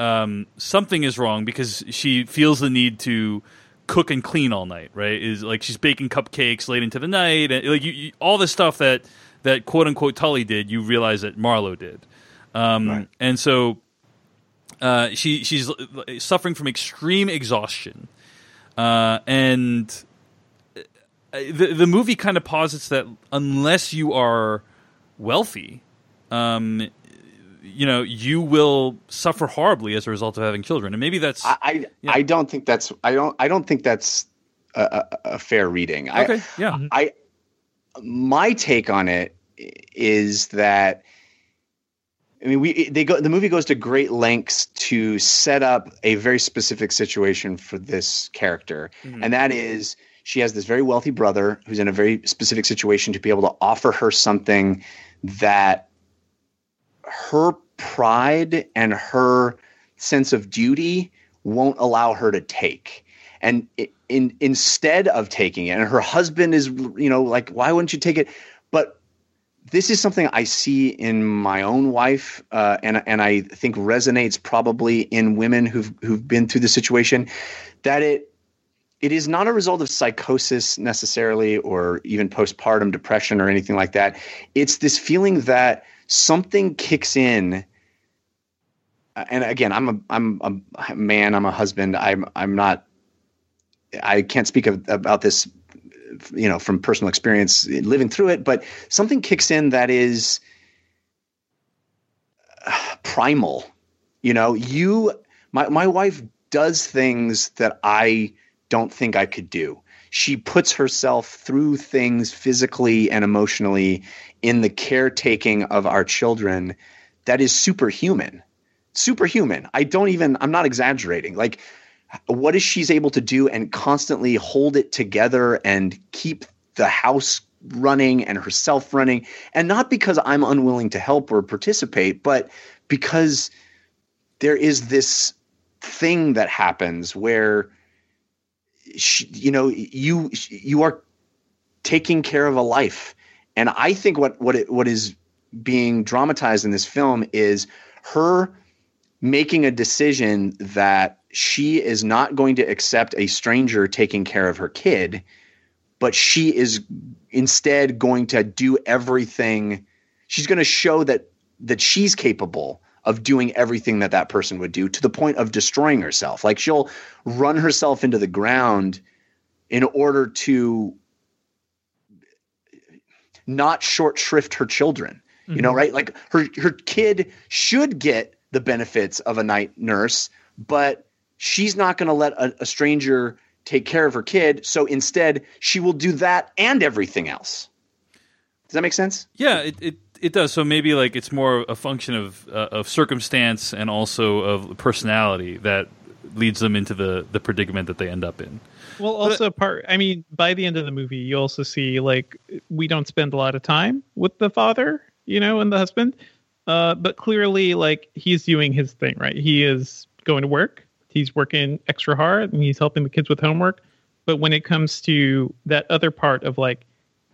um, something is wrong because she feels the need to cook and clean all night, right? Is like she's baking cupcakes late into the night, and like you, you, all the stuff that that quote unquote Tully did, you realize that Marlowe did, um, and so uh, she she's suffering from extreme exhaustion, uh, and uh, the the movie kind of posits that unless you are wealthy, um, you know, you will suffer horribly as a result of having children, and maybe that's I I, I don't think that's I don't I don't think that's a, a, a fair reading. okay, I, yeah. I my take on it is that I mean we they go the movie goes to great lengths to set up a very specific situation for this character Mhm. and that is she has this very wealthy brother who's in a very specific situation to be able to offer her something that her pride and her sense of duty won't allow her to take and in instead of taking it and her husband is you know like why wouldn't you take it but this is something I see in my own wife, uh, and and I think resonates probably in women who've who've been through the situation. That it it is not a result of psychosis necessarily, or even postpartum depression or anything like that. It's this feeling that something kicks in. uh, And again, I'm a I'm a man. I'm a husband. I'm I'm not. I can't speak of, about this you know from personal experience living through it but something kicks in that is uh, primal you know you my my wife does things that i don't think i could do she puts herself through things physically and emotionally in the caretaking of our children that is superhuman. Superhuman. I don't even i'm not exaggerating. Like what is she's able to do and constantly hold it together and keep the house running and herself running? And not because i'm unwilling to help or participate but because there is this thing that happens where she, you know you you are taking care of a life and i think what what it, what is being dramatized in this film is her making a decision that she is not going to accept a stranger taking care of her kid, but she is instead going to do everything. She's going to show that that she's capable of doing everything that that person would do to the point of destroying herself. Like she'll run herself into the ground in order to not short shrift her children. You know, Mhm. right? Like her her kid should get the benefits of a night nurse, but she's not going to let a, a stranger take care of her kid. So instead, she will do that and everything else. Does that make sense? Yeah, it, it it does. So maybe like it's more a function of uh, of circumstance and also of personality that leads them into the the predicament that they end up in. Well, also part. I mean, by the end of the movie, you also see like we don't spend a lot of time with the father, you know, and the husband. Uh, but clearly, like he's doing his thing, right? He is going to work. He's working extra hard, and he's helping the kids with homework. But when it comes to that other part of like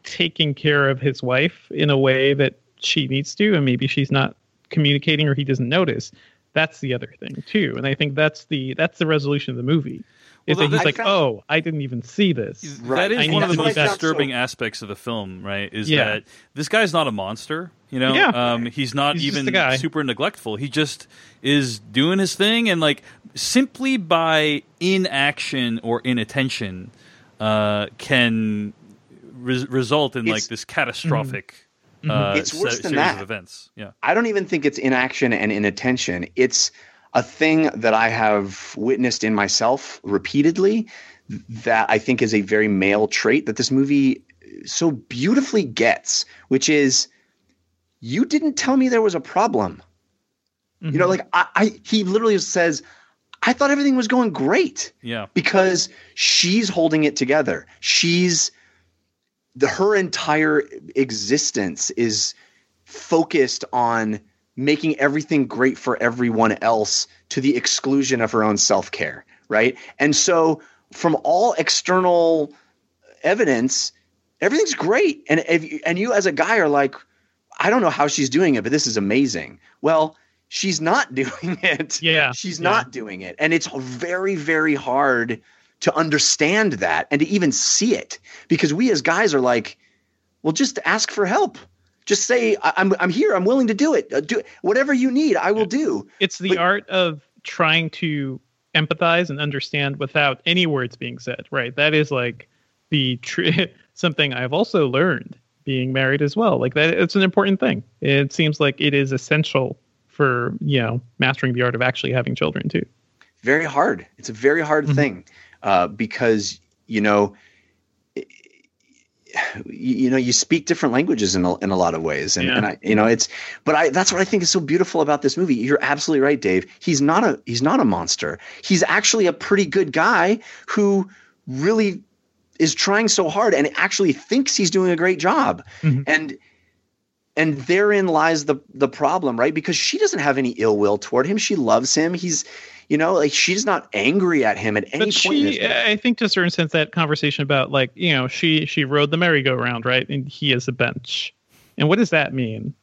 taking care of his wife in a way that she needs to, and maybe she's not communicating or he doesn't notice, that's the other thing too. And I think that's the that's the resolution of the movie. Is Well, that he's I like, found- oh, I didn't even see this. That is I one of the most see that. disturbing aspects of the film, right? Is Yeah. that this guy's not a monster. You know, Yeah. um, he's not He's even super neglectful. He just is doing his thing, and like simply by inaction or inattention, uh, can res- result in like this catastrophic. Uh, It's worse se- than that. events. Yeah. I don't even think it's inaction and inattention. It's a thing that I have witnessed in myself repeatedly that I think is a very male trait that this movie so beautifully gets, which is you didn't tell me there was a problem. You know, like I, I he literally says, I thought everything was going great Yeah. because she's holding it together. She's the her entire existence is focused on making everything great for everyone else to the exclusion of her own self-care, right? And so from all external evidence, everything's great. And if you, and you as a guy are like, I don't know how she's doing it, but this is amazing. Well, she's not (laughs) doing it. Yeah. She's not doing it. And it's very, very hard to understand that and to even see it because we as guys are like, well, just ask for help. Just say, I- I'm, I'm here. I'm willing to do it. Uh, Do whatever you need. I will do. It's the art of trying to empathize and understand without any words being said, right? That is like the tr- (laughs) something I've also learned being married as well. Like that, it's an important thing. It seems like it is essential for you know mastering the art of actually having children too. very hard. It's a very hard thing uh, because you know, you, you know, you speak different languages in a, in a lot of ways, and, Yeah. and I, you know, it's. But I that's what I think is so beautiful about this movie. You're absolutely right, Dave. He's not a he's not a monster. He's actually a pretty good guy who really is trying so hard and actually thinks he's doing a great job. And and therein lies the the problem, right? Because she doesn't have any ill will toward him. She loves him. He's, you know, like she's not angry at him at any But point. she. I think, to a certain sense, that conversation about like you know she she rode the merry-go-round, right, and he is a bench, and what does that mean?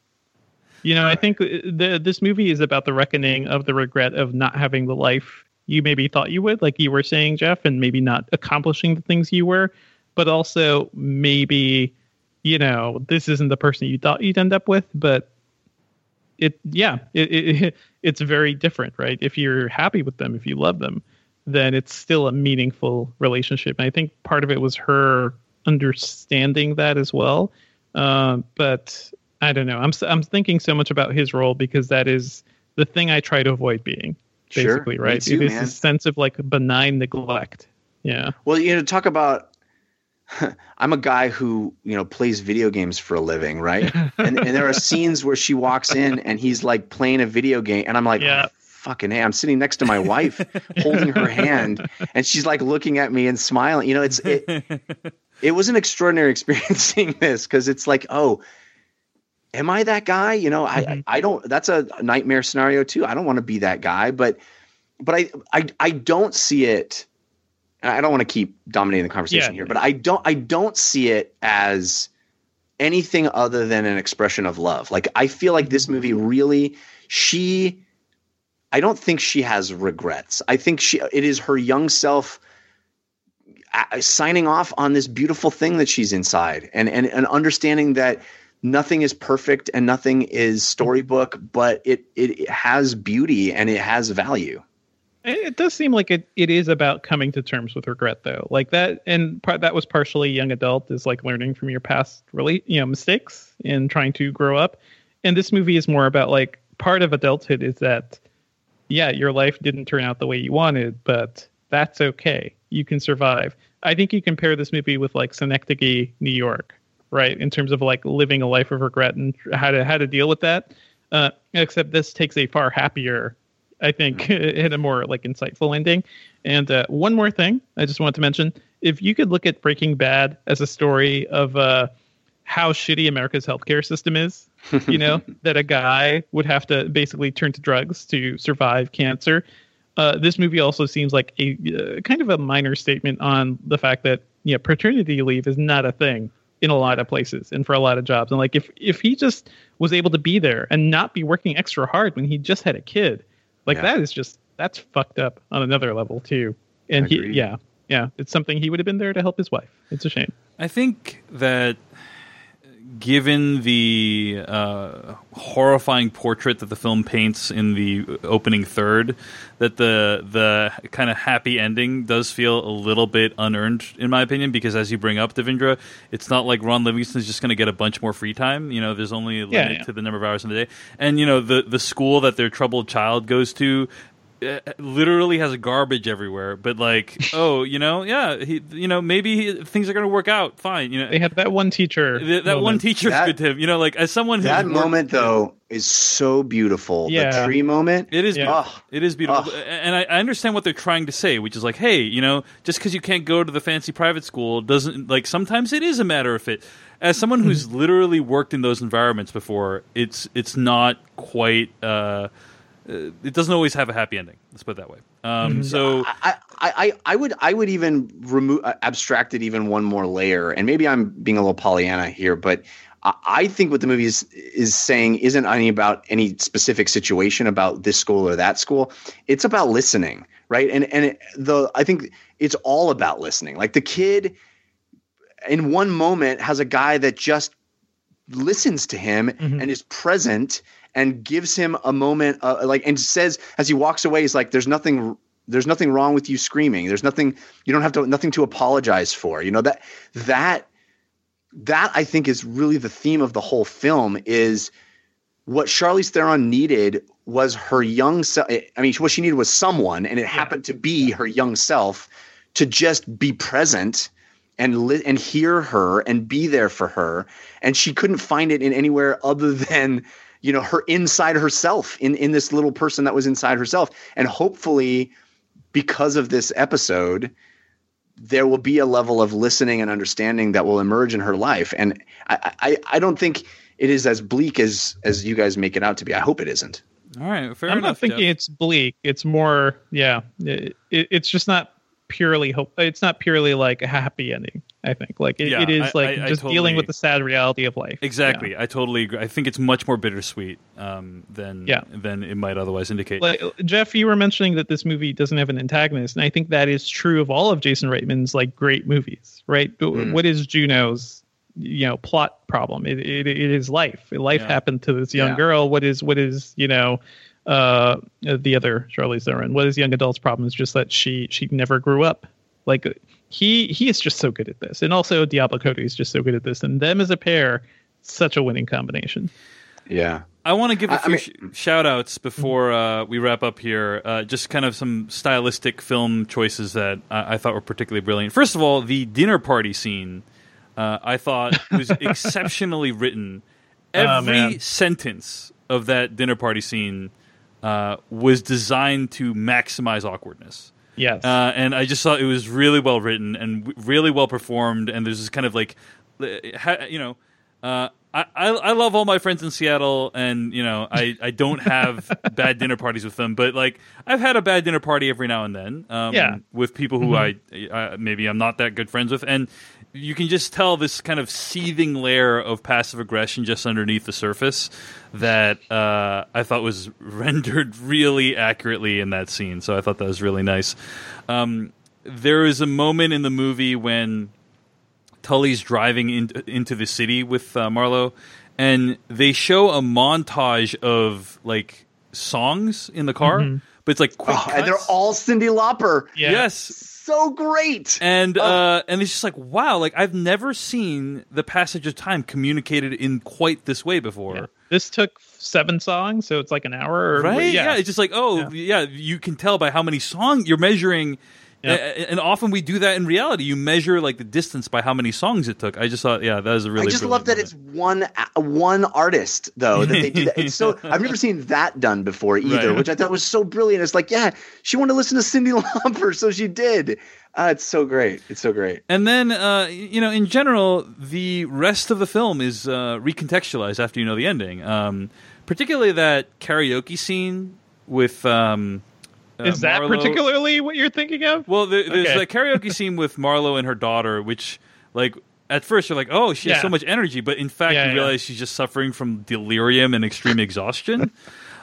You know, I think uh, the this movie is about the reckoning of the regret of not having the life you maybe thought you would, like you were saying, Jeff, and maybe not accomplishing the things you were, but also maybe you know this isn't the person you thought you'd end up with, but it yeah it, it (laughs) it's very different right? If you're happy with them if you love them then it's still a meaningful relationship. And i think part of it was her understanding that as well. Uh, but i don't know. I'm i'm thinking so much about his role because that is the thing i try to avoid being basically me right? too, it is man. this sense of like benign neglect. Yeah. Well, you know, talk about. (laughs) I'm a guy who you know plays video games for a living, right? (laughs) and, and there are scenes where she walks in and he's like playing a video game, and I'm like, Yeah. fucking hey, I'm sitting next to my wife, (laughs) holding her hand, and she's like looking at me and smiling. You know, it's it. It was an extraordinary experience seeing this because it's like, oh, am I that guy? You know, I I I don't. That's a nightmare scenario too. I don't want to be that guy, but but I I I don't see it. And I don't want to keep dominating the conversation Yeah. here, but I don't I don't see it as anything other than an expression of love. Like I feel like this movie really she I don't think she has regrets. I think she it is her young self uh, signing off on this beautiful thing that she's inside and and, and understanding that nothing is perfect and nothing is storybook but it it has beauty and it has value It, does seem like it, it is about coming to terms with regret, though. Like that, and part that was partially young adult is like learning from your past, really, you know, mistakes and trying to grow up. And this movie is more about like part of adulthood is that, yeah, your life didn't turn out the way you wanted, but that's okay. You can survive. I think you compare this movie with like Synecdoche, New York, right? In terms of like living a life of regret and how to how to deal with that. Uh, except this takes a far happier I think (laughs) it had a more like insightful ending. And uh, one more thing I just wanted to mention: if you could look at Breaking Bad as a story of uh, how shitty America's healthcare system is, (laughs) you know, that a guy would have to basically turn to drugs to survive cancer. Uh, this movie also seems like a uh, kind of a minor statement on the fact that you know paternity leave is not a thing in a lot of places and for a lot of jobs. And like if if he just was able to be there and not be working extra hard when he just had a kid, like Yeah. that is just that's fucked up on another level too. And he yeah yeah it's something he would have been there to help his wife. It's a shame. I think that given the uh, horrifying portrait that the film paints in the opening third, that the the kind of happy ending does feel a little bit unearned, in my opinion. Because as you bring up, Devindra, it's not like Ron Livingston's just going to get a bunch more free time. You know, there's only a limit yeah. to the number of hours in the day, and you know the the school that their troubled child goes to literally has garbage everywhere. But like, (laughs) oh, you know, yeah, he, you know, maybe he, things are going to work out fine. You know, They had that one teacher. Th- that one moment. teacher's That- good to him. You know, like as someone who's that worked- moment though is so beautiful. Yeah. The tree moment. It is. Yeah. Beautiful. It is beautiful, and I, I understand what they're trying to say, which is like, hey, you know, just because you can't go to the fancy private school doesn't like. Sometimes it is a matter of fit. As someone who's Mm-hmm. literally worked in those environments before, it's it's not quite. Uh, uh, it doesn't always have a happy ending. Let's put it that way. Um, So I, I, I, I would I would even remove uh, abstract it even one more layer, and maybe I'm being a little Pollyanna here, but I, I think what the movie is is saying isn't any about any specific situation about this school or that school. It's about listening, right? And and it, the I think it's all about listening. Like the kid, in one moment, has a guy that just listens to him and is present and gives him a moment uh, like and says as he walks away he's like there's nothing there's nothing wrong with you screaming there's nothing you don't have to nothing to apologize for you know that that that i think is really the theme of the whole film is what Charlize Theron needed was her young self. I mean, what she needed was someone, and it happened to be her young self to just be present and li- and hear her and be there for her. And she couldn't find it in anywhere other (laughs) than you know her inside herself, in in this little person that was inside herself. And hopefully, because of this episode, there will be a level of listening and understanding that will emerge in her life. And I, I, I don't think it is as bleak as as you guys make it out to be. I hope it isn't. all right, fair I'm enough. not thinking Jeff. it's bleak. It's more, yeah. It, it, it's just not purely hope. It's not purely like a happy ending. I think like it, Yeah, it is I- like I- I just totally- dealing with the sad reality of life. Exactly, I totally agree. I think it's much more bittersweet um, than Yeah. than it might otherwise indicate. Like, Jeff, you were mentioning that this movie doesn't have an antagonist, and I think that is true of all of Jason Reitman's like great movies, right? Mm. What is Juno's you know plot problem? It it, it is life. Life Yeah. happened to this young Yeah. girl. What is what is you know uh the other Charlize Theron? What is young adult's problem? Is just that she she never grew up. Like he he is just so good at this, and also Diablo Cody is just so good at this, and them as a pair, such a winning combination. Yeah. I want to give a I- I few mean- sh- shout outs before uh, we wrap up here. Uh, just kind of some stylistic film choices that I, I thought were particularly brilliant. First of all, the dinner party scene uh, I thought was (laughs) exceptionally written. Oh, Every man. sentence of that dinner party scene uh, was designed to maximize awkwardness. Yes. Uh, and I just thought it was really well written and w- really well performed. And there's this kind of like, you know, uh, I, I I love all my friends in Seattle, and you know, I, I don't have (laughs) bad dinner parties with them, but like I've had a bad dinner party every now and then. Um, Yeah. with people who I, I maybe I'm not that good friends with, and you can just tell this kind of seething layer of passive aggression just underneath the surface that uh, I thought was (laughs) rendered really accurately in that scene. So I thought that was really nice. Um, there is a moment in the movie when Tully's driving in, into the city with uh, Marlowe, and they show a montage of like songs in the car, Mhm. but it's like quick Oh, and they're all Cyndi Lauper. Yeah. Yes, So great. and uh, and it's just like wow, like I've never seen the passage of time communicated in quite this way before. Yeah. This took seven songs, so it's like an hour. Or, Right? Yeah. Yeah. It's just like, oh, yeah. you can tell by how many songs you're measuring. Yeah. a- And often we do that in reality. You measure like the distance by how many songs it took. I just thought, yeah, that was a really. I just love that brilliant it's one one artist though that they do that. It's so (laughs) I've never seen that done before either, Right. which I thought was so brilliant. It's like, yeah, she wanted to listen to Cyndi (laughs) Lauper, so she did. Uh, it's so great. It's so great. And then, uh, you know, in general, the rest of the film is uh, recontextualized after you know the ending. Um, particularly that karaoke scene with. Um, uh, Is that Marlowe- particularly what you're thinking of? Well, there, there's Okay. that karaoke (laughs) scene with Marlo and her daughter, which, like, at first you're like, oh, she has so much energy, but in fact, Yeah, you yeah. realize she's just suffering from delirium and extreme exhaustion. (laughs)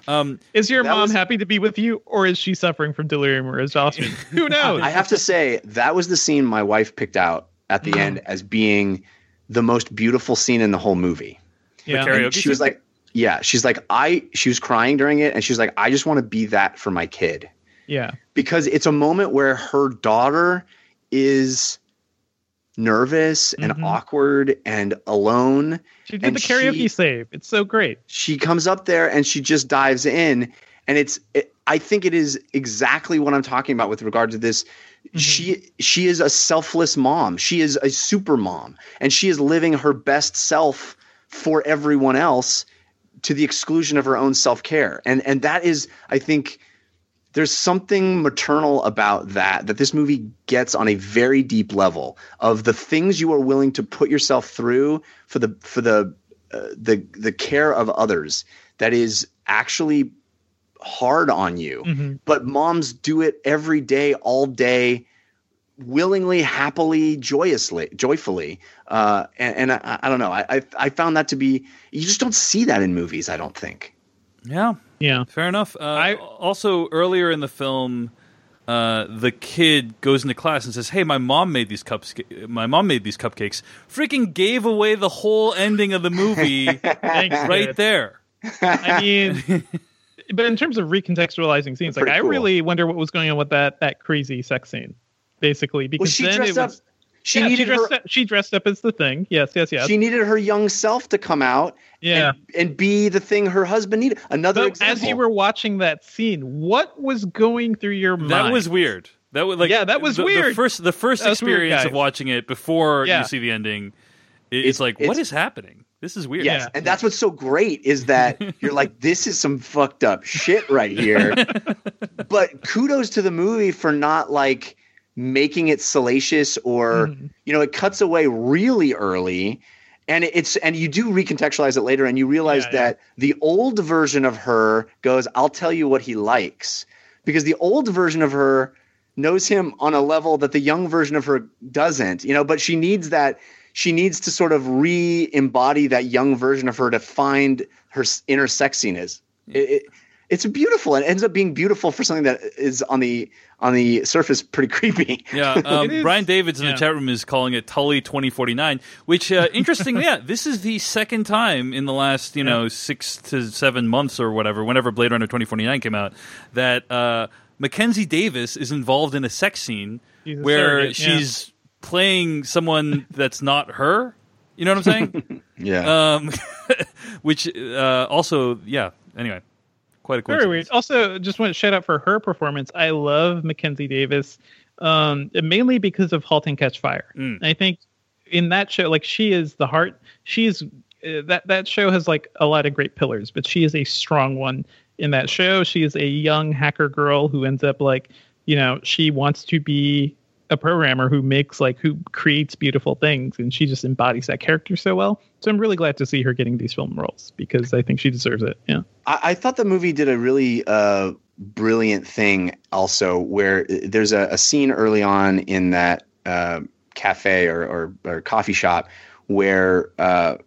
Um, Is your mom was- happy to be with you, or is she suffering from delirium or exhaustion? (laughs) Who knows? I have to say that was the scene my wife picked out at Mm-hmm. the end as being the most beautiful scene in the whole movie. yeah. karaoke And she was like, yeah, she's like, I. She was crying during it, and she was like, I just want to be that for my kid. Yeah. because it's a moment where her daughter is nervous and Mhm. awkward and alone. She did the karaoke she- save. It's so great. She comes up there and she just dives in, and it's. It, I think it is exactly what I'm talking about with regard to this. She she is a selfless mom. She is a super mom, and she is living her best self for everyone else to the exclusion of her own self care, and and that is, I think, there's something maternal about that that this movie gets on a very deep level of the things you are willing to put yourself through for the for the uh, the the care of others that is actually hard on you. Mm-hmm. but moms do it every day all day willingly happily joyously joyfully. Uh, and, and I, I don't know. I, I i found that to be you just don't see that in movies i don't think Yeah. Yeah. Fair enough. Uh, also, earlier in the film, uh, the kid goes into class and says, "Hey, my mom made these cups. My mom made these cupcakes." Freaking gave away the whole ending of the movie (laughs) Thanks, right dude. there. I mean, (laughs) but in terms of recontextualizing scenes, like Pretty I really wonder what was going on with that that crazy sex scene, basically. Because she then dressed it up- was, she yeah, needed dressed her- up, she dressed up as the thing. Yes, yes, yes. she needed her young self to come out Yeah. and, and be the thing her husband needed another but example as you were watching that scene, what was going through your mind? That was weird. That was like Yeah, that was the, The weird. first the first That was weird, experience of watching it before Yeah. you see the ending, it- it's, like, what it's- is happening? This is weird. Yes, and that's what's so great is that (laughs) you're like, this is some fucked up shit right here. (laughs) but kudos to the movie for not like making it salacious or Mm-hmm. you know, it cuts away really early. And it's and you do recontextualize it later, and you realize Yeah, yeah. that the old version of her goes, "I'll tell you what he likes," because the old version of her knows him on a level that the young version of her doesn't. You know, but she needs that. She needs to sort of re-embody that young version of her to find her inner sexiness. It, it, it's beautiful. and It ends up being beautiful for something that is on the on the surface pretty (laughs) creepy. Yeah, (laughs) um, Brian Davids in yeah. the chat room is calling it Tully 2049, which, uh, (laughs) interestingly, yeah, this is the second time in the last, you know, six to seven months or whatever, whenever Blade Runner 2049 came out, that uh, Mackenzie Davis is involved in a sex scene She's a where surrogate, yeah. she's playing someone that's not her. You know what I'm saying? Yeah. um, which uh, also, yeah, anyway, quite a Very weird. Also, just want to shout out for her performance. I love Mackenzie Davis, um, mainly because of *Halt and Catch Fire*. Mm. I think in that show, like she is the heart. She's uh, that that show has like a lot of great pillars, but she is a strong one in that show. She is a young hacker girl who ends up like you know she wants to be a programmer who makes like who creates beautiful things and she just embodies that character so well. So i'm really glad to see her getting these film roles because i think she deserves it yeah. I, I thought the movie did a really uh, brilliant thing also where uh, there's a, a scene early on in that uh, cafe or, or, or coffee shop where uh,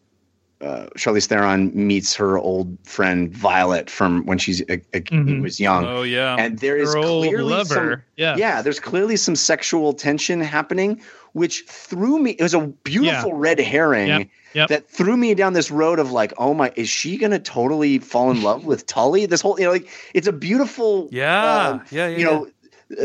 uh, Charlize Theron meets her old friend Violet from when she's a, a, Mhm. was young. Oh, yeah. and there is Her old clearly lover. some Yeah. yeah there's clearly some sexual tension happening which threw me it was a beautiful Yeah. red herring Yep, yep. that threw me down this road of like oh my is she gonna totally fall in love with tully this whole you know like it's a beautiful Yeah, um, yeah, yeah, you know uh,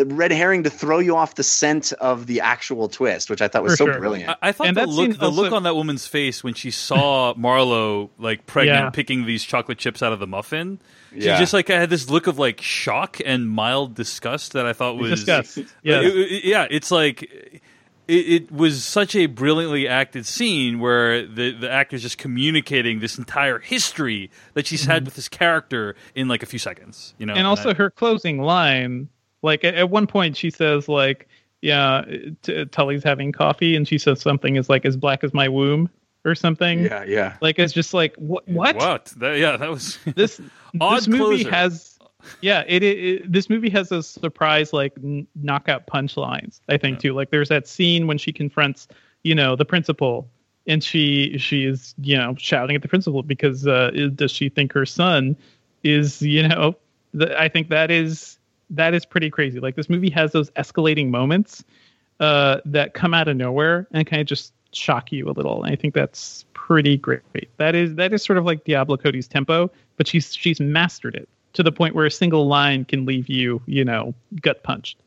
red herring to throw you off the scent of the actual twist which i thought was For so sure. brilliant I, I thought And the that look, scene the look also- on that woman's face when she saw (laughs) Marlowe like pregnant, Yeah. picking these chocolate chips out of the muffin. She Yeah. just like I had this look of like shock and mild disgust that I thought was Disgust. Yeah. It- it- yeah. It's like it, it was such a brilliantly acted scene where the the actor's just communicating this entire history that she's had with this character in like a few seconds. You know, Mm-hmm. and also I- her closing line like at, at one point she says like yeah t- tully's having coffee and she says something is like as black as my womb or something. Yeah yeah. Like it's just like what what? what? That, yeah, that was (laughs) this (laughs) Odd this movie closer. has yeah it, it, it- this movie has a surprise like n- knockout punchlines i think too. Like there's that scene when she confronts you know the principal and she she is you know shouting at the principal because uh is- does she think her son is you know the, i think that is that is pretty crazy like this movie has those escalating moments uh that come out of nowhere and kind of just shock you a little and i think that's pretty great that is that is sort of like diablo cody's tempo but she's she's mastered it to the point where a single line can leave you you know gut punched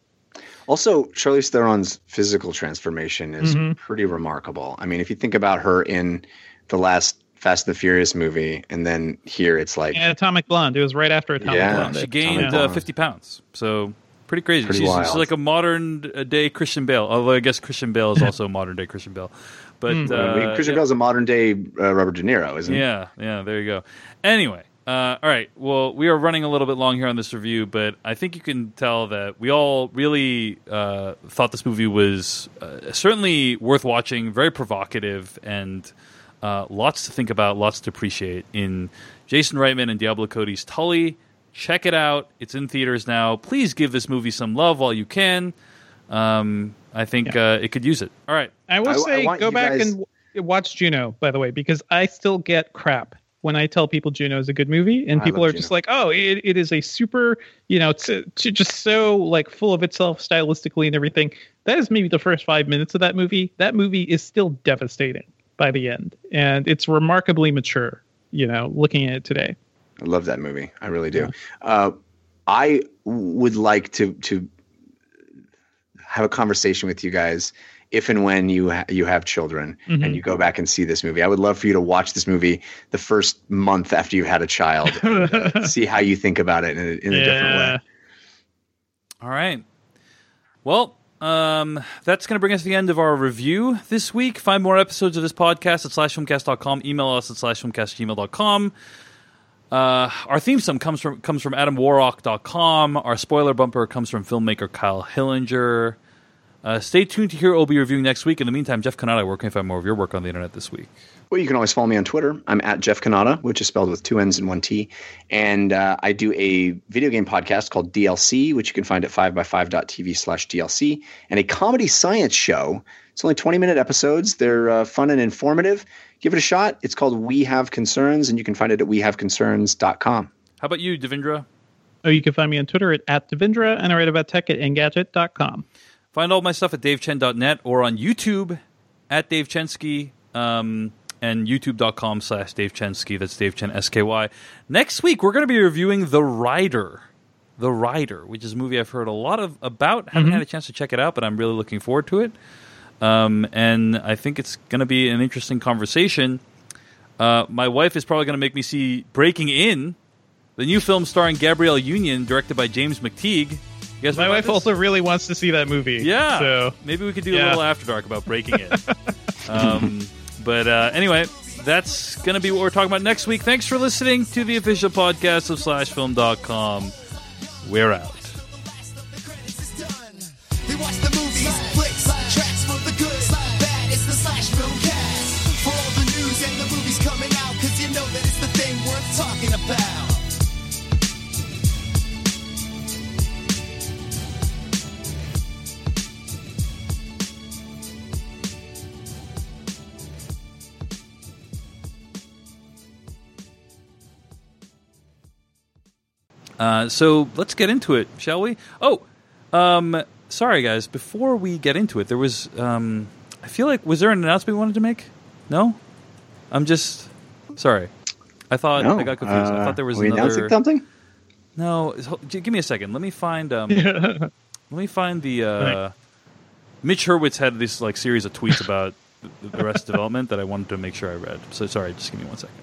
Also, Charlize Theron's physical transformation is Mhm. pretty remarkable. I mean, if you think about her in the last Fast and the Furious movie, and then here it's like, and atomic blonde it was right after atomic Yeah, blonde she gained uh, 50 pounds. So pretty crazy. Pretty she's, she's like a modern uh, day Christian Bale. Although I guess Christian Bale is also a (laughs) modern day Christian Bale. But Hmm. I mean, uh, Christian yeah. Bale's a modern day uh, Robert De Niro, isn't he? Yeah, yeah, there you go. Anyway, uh, all right. Well, we are running a little bit long here on this review, but I think you can tell that we all really uh, thought this movie was uh, certainly worth watching, very provocative, and uh, lots to think about, lots to appreciate in Jason Reitman and Diablo Cody's Tully. Check it out. It's in theaters now. Please give this movie some love while you can. Um, I think uh, it could use it. All right. I will I- I say, go back guys- and watch Juno, by the way, because I still get crap when I tell people Juno is a good movie, and I people are Juno. just like, "Oh, it, it is a super, you know, it's, it's just so like full of itself stylistically and everything." That is maybe the first five minutes of that movie. That movie is still devastating by the end, and it's remarkably mature. You know, looking at it today. I love that movie. I really do. Uh, I would like to to have a conversation with you guys if and when you ha- you have children Mhm. and you go back and see this movie. I would love for you to watch this movie the first month after you've had a child, and, uh, (laughs) see how you think about it in a, in a different way. All right. Well, um, that's going to bring us to the end of our review this week. Find more episodes of this podcast at slashfilmcast.com. Email us at slashfilmcast@gmail.com. Uh, our theme song comes from comes from AdamWarrock.com. Our spoiler bumper comes from filmmaker Kyle Hillinger. Uh, stay tuned to hear what we'll be reviewing next week. In the meantime, Jeff Cannata, where can I find more of your work on the internet this week? Well, you can always follow me on Twitter. I'm at Jeff Cannata, which is spelled with two N's and one T. And uh, I do a video game podcast called DLC, which you can find at 5by5.tv slash DLC, and a comedy science show. It's only 20 minute episodes. They're uh, fun and informative. Give it a shot. It's called We Have Concerns, and you can find it at wehaveconcerns.com. How about you, Devindra? Oh, you can find me on Twitter at, at Devindra, and I write about tech at Engadget.com. Find all my stuff at davechen.net or on YouTube at Dave Chensky um, and youtube.com slash Dave Chensky. That's Dave Chen, S-K-Y. Next week, we're going to be reviewing The Rider. The Rider, which is a movie I've heard a lot of about. Haven't had a chance to check it out, but I'm really looking forward to it. Um, and I think it's going to be an interesting conversation. Uh, my wife is probably going to make me see Breaking In, the new film starring Gabrielle Union, directed by James McTeigue. My wife this? also really wants to see that movie. Yeah. So maybe we could do a little after dark about breaking it. (laughs) um, but uh, anyway, that's going to be what we're talking about next week. Thanks for listening to the official podcast of SlashFilm.com. We're out. Uh, so let's get into it, shall we? Oh, um, sorry guys. Before we get into it, there was. Um, I feel like was there an announcement we wanted to make? No, I'm just sorry. I thought No, I got confused. I uh, thought there was we another. announcing something? No, is- hold- j- give me a second. Let me find. Um, (laughs) let me find the. Uh, Right. Mitch Hurwitz had this like series of tweets about (laughs) the, the Arrested Development that I wanted to make sure I read. So sorry, just give me one second.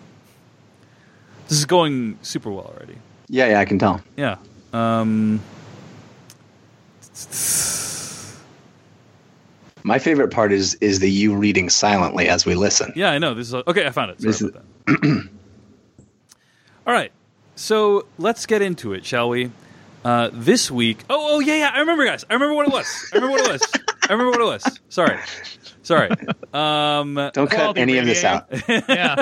This is going super well already. Yeah, yeah, I can tell. Yeah. Um, My favorite part is is the you reading silently as we listen. yeah, I know. This is okay. I found it. Sorry This about that. (clears throat) All right. So let's get into it, shall we? Uh, this week. Oh, oh yeah, yeah. I remember, guys. I remember what it was. I remember what it was. I remember what it was. Sorry. Sorry. (laughs) Um, Don't cut any of this out. yeah, (laughs)